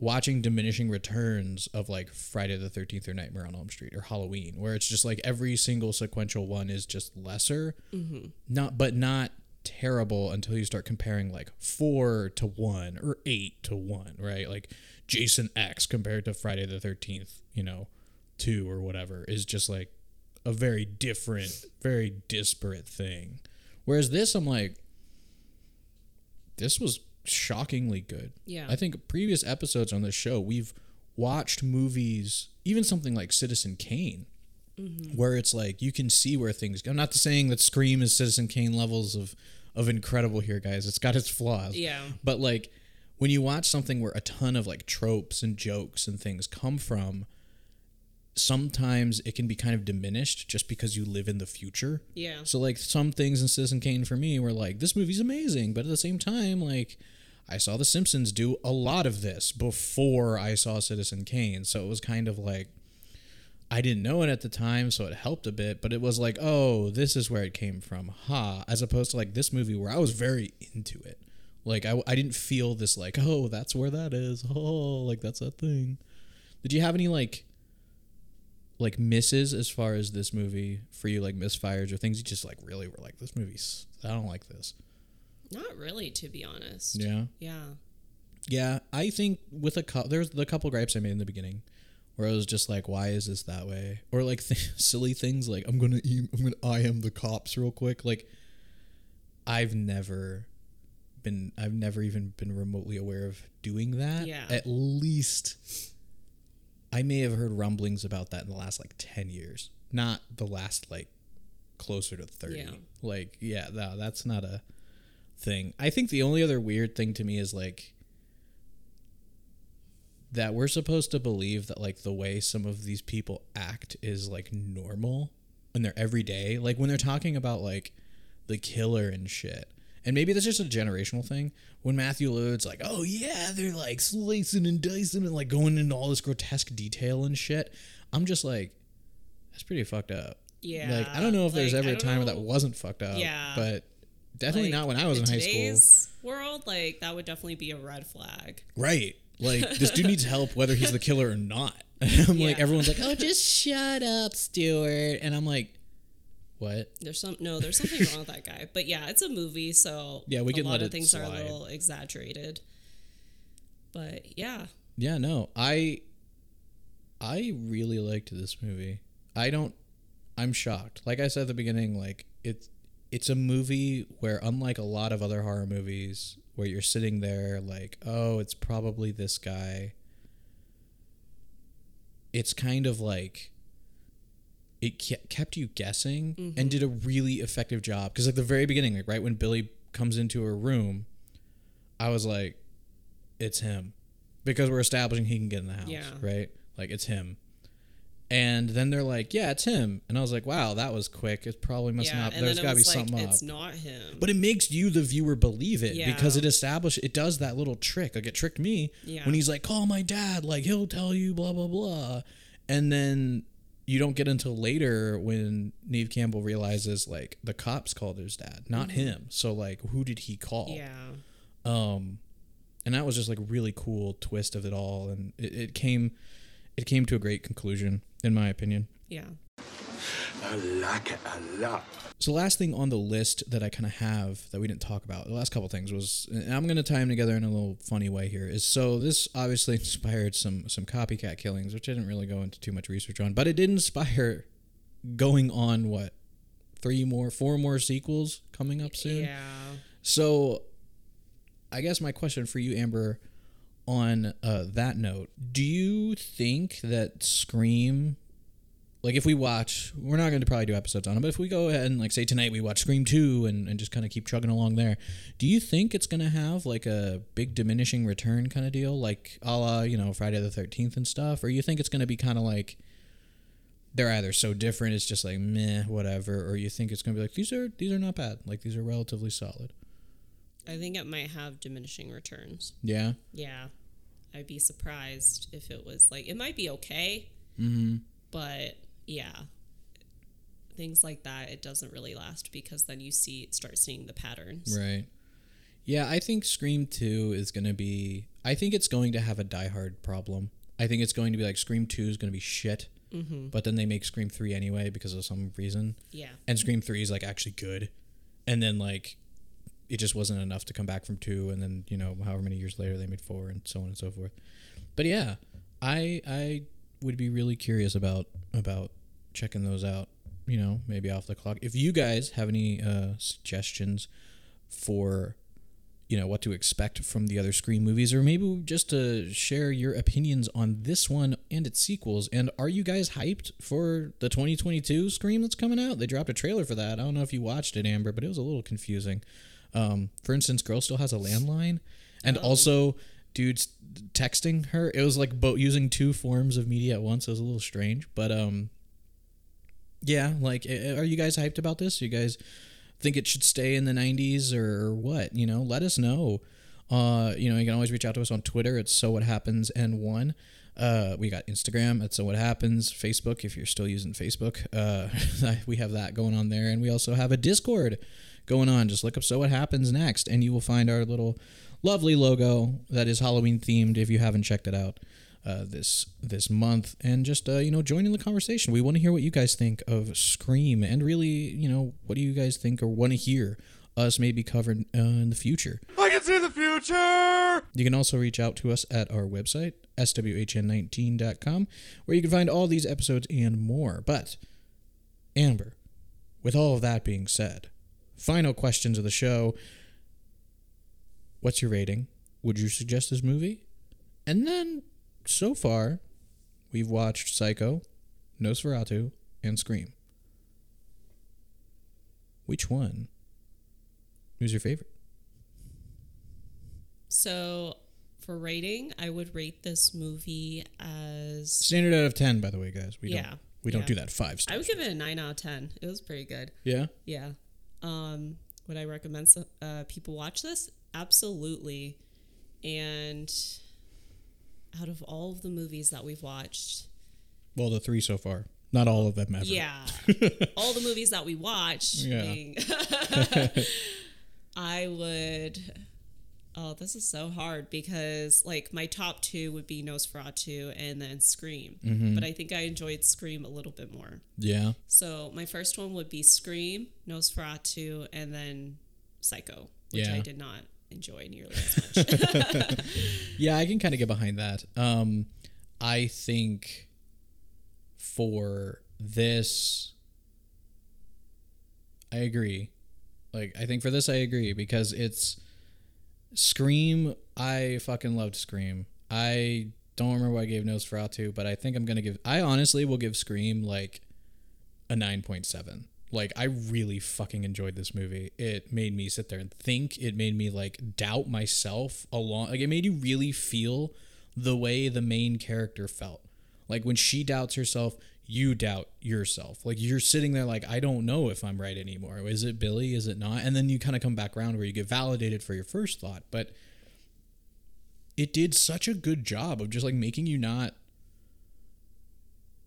[SPEAKER 1] watching diminishing returns of like Friday the 13th or Nightmare on Elm Street or Halloween where it's just like every single sequential one is just lesser mm-hmm. not but not terrible until you start comparing like 4 to 1 or 8 to 1 right? Like Jason X compared to Friday the 13th you know 2 or whatever is just like a very different very disparate thing. Whereas this I'm like this was shockingly good.
[SPEAKER 2] Yeah.
[SPEAKER 1] I think previous episodes on this show we've watched movies, even something like Citizen Kane, mm-hmm. where it's like you can see where things go. I'm not saying that Scream is Citizen Kane levels of of incredible here, guys. It's got its flaws.
[SPEAKER 2] Yeah.
[SPEAKER 1] But like when you watch something where a ton of like tropes and jokes and things come from, sometimes it can be kind of diminished just because you live in the future.
[SPEAKER 2] Yeah.
[SPEAKER 1] So like some things in Citizen Kane for me were like this movie's amazing, but at the same time like I saw The Simpsons do a lot of this before I saw Citizen Kane, so it was kind of like I didn't know it at the time, so it helped a bit, but it was like, oh, this is where it came from, ha, as opposed to like this movie where I was very into it. Like I, I didn't feel this like, oh, that's where that is. Oh, like that's that thing. Did you have any like like misses as far as this movie for you, like misfires or things you just like really were like, this movie's I don't like this.
[SPEAKER 2] Not really, to be honest.
[SPEAKER 1] Yeah.
[SPEAKER 2] Yeah.
[SPEAKER 1] Yeah, I think with a couple, there's the couple gripes I made in the beginning, where I was just like, "Why is this that way?" Or like th- silly things like, "I'm gonna, e- I'm gonna, I am the cops real quick." Like, I've never been, I've never even been remotely aware of doing that.
[SPEAKER 2] Yeah.
[SPEAKER 1] At least, I may have heard rumblings about that in the last like ten years, not the last like closer to thirty.
[SPEAKER 2] Yeah.
[SPEAKER 1] Like, yeah, no, that's not a thing. I think the only other weird thing to me is like that we're supposed to believe that like the way some of these people act is like normal in their everyday. Like when they're talking about like the killer and shit. And maybe that's just a generational thing. When Matthew Lillard's like, oh yeah, they're like slicing and dicing and like going into all this grotesque detail and shit. I'm just like, that's pretty fucked up.
[SPEAKER 2] Yeah.
[SPEAKER 1] Like I don't know if there's ever a time where
[SPEAKER 2] know.
[SPEAKER 1] that wasn't fucked up.
[SPEAKER 2] Yeah.
[SPEAKER 1] But definitely
[SPEAKER 2] Like,
[SPEAKER 1] not when I was in high school.
[SPEAKER 2] world, like that would definitely be a red flag.
[SPEAKER 1] Right. Like this dude needs help whether he's the killer or not. And I'm like everyone's like, "Oh, just shut up, Stuart." And I'm like, "What?"
[SPEAKER 2] There's some no, there's something wrong with that guy. But yeah, it's a movie, so
[SPEAKER 1] Yeah, we
[SPEAKER 2] a
[SPEAKER 1] can
[SPEAKER 2] lot
[SPEAKER 1] let
[SPEAKER 2] of things are a little exaggerated. But yeah,
[SPEAKER 1] Yeah, no. I I really liked this movie. I don't I'm shocked. Like I said at the beginning, like it's it's a movie where unlike a lot of other horror movies where you're sitting there like, "Oh, it's probably this guy." It's kind of like it kept you guessing and mm-hmm. did a really effective job because like the very beginning like right when billy comes into her room i was like it's him because we're establishing he can get in the house
[SPEAKER 2] Yeah.
[SPEAKER 1] right like it's him and then they're like yeah it's him and i was like wow that was quick it probably must
[SPEAKER 2] yeah,
[SPEAKER 1] not There's got to be
[SPEAKER 2] like
[SPEAKER 1] something up
[SPEAKER 2] it's not him.
[SPEAKER 1] but it makes you, the viewer, believe it
[SPEAKER 2] Yeah.
[SPEAKER 1] because it establishes it does that little trick. Like it tricked me
[SPEAKER 2] Yeah.
[SPEAKER 1] when he's like, "Call my dad," like he'll tell you, blah blah blah, and then you don't get until later when Neve Campbell realizes like the cops called his dad, not him. So like, who did he call?
[SPEAKER 2] Mm-hmm. yeah,
[SPEAKER 1] Um, and that was just like a really cool twist of it all, and it, it came, it came to a great conclusion, in my opinion.
[SPEAKER 2] yeah,
[SPEAKER 3] I like it a lot.
[SPEAKER 1] So last thing on the list that I kind of have that we didn't talk about, the last couple things was, and I'm going to tie them together in a little funny way here. Is so this obviously inspired some some copycat killings, which I didn't really go into too much research on, but it did inspire going on what three more, four more sequels coming up soon.
[SPEAKER 2] yeah.
[SPEAKER 1] So, I guess my question for you, Amber, on uh, that note, do you think that Scream, like if we watch, we're not going to probably do episodes on it, but if we go ahead and like say tonight we watch Scream 2 and, and just kind of keep chugging along there, do you think it's going to have like a big diminishing return kind of deal, like a la, you know, Friday the 13th and stuff? Or you think it's going to be kind of like, they're either so different it's just like meh whatever or you think it's gonna be like these are these are not bad. Like these are relatively solid
[SPEAKER 2] I think it might have diminishing returns.
[SPEAKER 1] yeah
[SPEAKER 2] Yeah, I'd be surprised if it was like it might be okay,
[SPEAKER 1] mm-hmm.
[SPEAKER 2] but yeah, things like that it doesn't really last because then you see start seeing the patterns.
[SPEAKER 1] right yeah i think scream 2 is gonna be i think it's going to have a diehard problem i think it's going to be like scream 2 is gonna be shit
[SPEAKER 2] Mm-hmm.
[SPEAKER 1] but then they make scream 3 anyway because of some reason
[SPEAKER 2] Yeah,
[SPEAKER 1] and scream 3 is like actually good and then like it just wasn't enough to come back from 2 and then you know however many years later they made 4 and so on and so forth but yeah i i would be really curious about about checking those out you know maybe off the clock if you guys have any uh suggestions for you know what to expect from the other Scream movies, or maybe just to share your opinions on this one and its sequels. And are you guys hyped for the 2022 Scream that's coming out? They dropped a trailer for that. I don't know if you watched it, Amber, but it was a little confusing. Um, for instance, girl still has a landline, and also dudes texting her. It was like both using two forms of media at once. It was a little strange, but um, yeah. Like, are you guys hyped about this? You guys think it should stay in the 90s or what? You know, let us know. Uh, you know, you can always reach out to us on Twitter. It's so what happens and one. Uh, we got Instagram at so what happens. Facebook if you're still using Facebook. Uh, we have that going on there, and we also have a Discord going on. Just look up so what happens next, and you will find our little lovely logo that is Halloween themed. If you haven't checked it out uh, this this month, and just uh, you know join in the conversation. We want to hear what you guys think of Scream, and really you know what do you guys think or want to hear us maybe covered uh, in the future.
[SPEAKER 3] I can see the future!
[SPEAKER 1] You can also reach out to us at our website, swhn19.com, where you can find all these episodes and more. But, Amber, with all of that being said, final questions of the show. What's your rating? Would you suggest this movie? And then, so far, we've watched Psycho, Nosferatu, and Scream. Which one? Who's your favorite?
[SPEAKER 2] So for rating, I would rate this movie as
[SPEAKER 1] Standard out of 10, by the way, guys. We
[SPEAKER 2] Yeah,
[SPEAKER 1] don't, we don't do that five
[SPEAKER 2] I
[SPEAKER 1] stars.
[SPEAKER 2] would give it a nine out of ten. It was pretty good.
[SPEAKER 1] Yeah?
[SPEAKER 2] Yeah. Um, would I recommend some, uh, people watch this? Absolutely. And out of all of the movies that we've watched,
[SPEAKER 1] Well, the three so far. Not all of them ever.
[SPEAKER 2] yeah, all the movies that we watched,
[SPEAKER 1] Yeah.
[SPEAKER 2] being- I would. Oh, this is so hard because like my top two would be Nosferatu and then Scream,
[SPEAKER 1] Mm-hmm.
[SPEAKER 2] but I think I enjoyed Scream a little bit more.
[SPEAKER 1] Yeah.
[SPEAKER 2] So my first one would be Scream, Nosferatu, and then Psycho, which
[SPEAKER 1] Yeah.
[SPEAKER 2] I did not enjoy nearly as much.
[SPEAKER 1] Yeah, I can kind of get behind that. Um, I think for this, I agree. Like, I think for this, I agree because it's Scream. I fucking loved Scream. I don't remember what I gave Nosferatu, but I think I'm gonna give. I honestly will give Scream like a nine point seven. Like I really fucking enjoyed this movie. It made me sit there and think. It made me like doubt myself along. Like it made you really feel the way the main character felt. Like when she doubts herself, you doubt yourself. Like you're sitting there like I don't know if I'm right anymore. Is it Billy? Is it not? And then you kind of come back around where you get validated for your first thought. But it did such a good job of just like making you not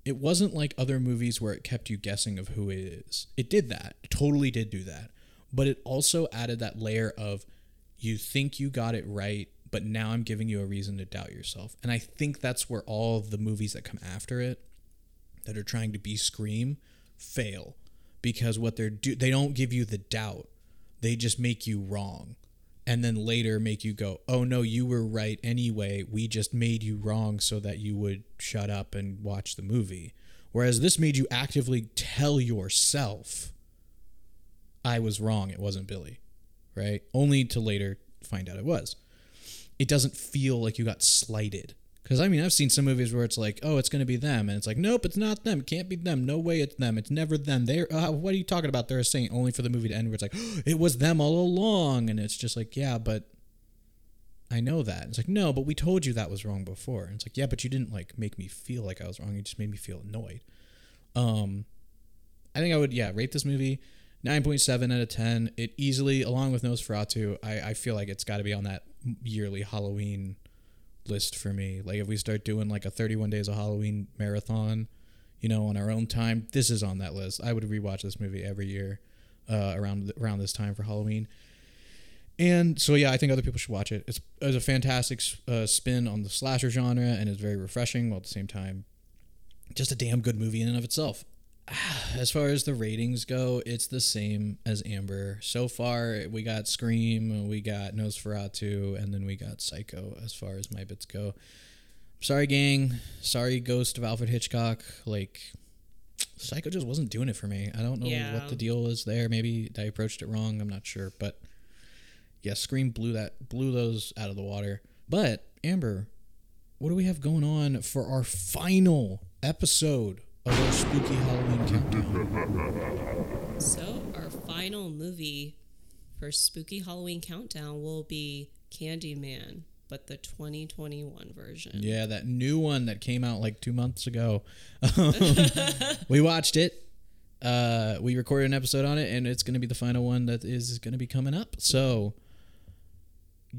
[SPEAKER 1] it wasn't like other movies where it kept you guessing of who it is. It did that. Totally did do that. But it also added that layer of you think you got it right, but now I'm giving you a reason to doubt yourself. And I think that's where all the movies that come after it that are trying to be Scream fail because what they're do they don't give you the doubt. They just make you wrong. And then later make you go, "Oh no, you were right anyway. We just made you wrong so that you would shut up and watch the movie." Whereas this made you actively tell yourself, "I was wrong. It wasn't Billy." Right? Only to later find out it was it doesn't feel like you got slighted. Because I mean, I've seen some movies where it's like, oh, it's going to be them, and it's like, nope, it's not them. It can't be them. No way, it's them. It's never them. They're uh, what are you talking about? They're a saint only for the movie to end where it's like, it was them all along, and it's just like, yeah, but I know that. It's like, no, but we told you that was wrong before. And it's like, yeah, but you didn't like make me feel like I was wrong. You just made me feel annoyed. Um, I think I would, yeah, rate this movie 9.7 out of 10. It easily, along with Nosferatu, I, I feel like it's got to be on that yearly Halloween list for me. Like if we start doing like a 31 days of Halloween marathon, you know, on our own time, this is on that list. I would rewatch this movie every year uh, around around this time for Halloween. And so yeah, I think other people should watch it. It's, it's a fantastic uh, spin on the slasher genre and it's very refreshing while at the same time just a damn good movie in and of itself. As far as the ratings go, it's the same as Amber. So far, we got Scream, we got Nosferatu, and then we got Psycho as far as my bits go. Sorry, gang. Sorry, Ghost of Alfred Hitchcock. Like, Psycho just wasn't doing it for me. I don't know
[SPEAKER 2] Yeah.
[SPEAKER 1] what the deal is there. Maybe I approached it wrong. I'm not sure. But yeah, Scream blew that blew those out of the water. But Amber, what do we have going on for our final episode of our spooky Halloween countdown?
[SPEAKER 2] So, our final movie for Spooky Halloween Countdown will be Candyman, but the 2021 version.
[SPEAKER 1] Yeah, that new one that came out like two months ago. we watched it. Uh, we recorded an episode on it, and it's going to be the final one that is going to be coming up. So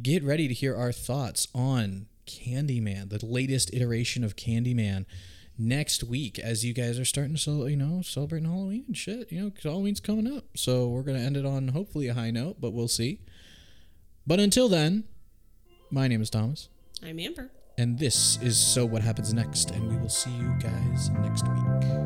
[SPEAKER 1] get ready to hear our thoughts on Candyman, the latest iteration of Candyman, next week as you guys are starting to cel- you know celebrating Halloween and shit. You know, 'cause Halloween's coming up, so we're going to end it on hopefully a high note, but we'll see. But until then, my name is Thomas.
[SPEAKER 2] I'm Amber.
[SPEAKER 1] And this is So What Happens Next, and we will see you guys next week.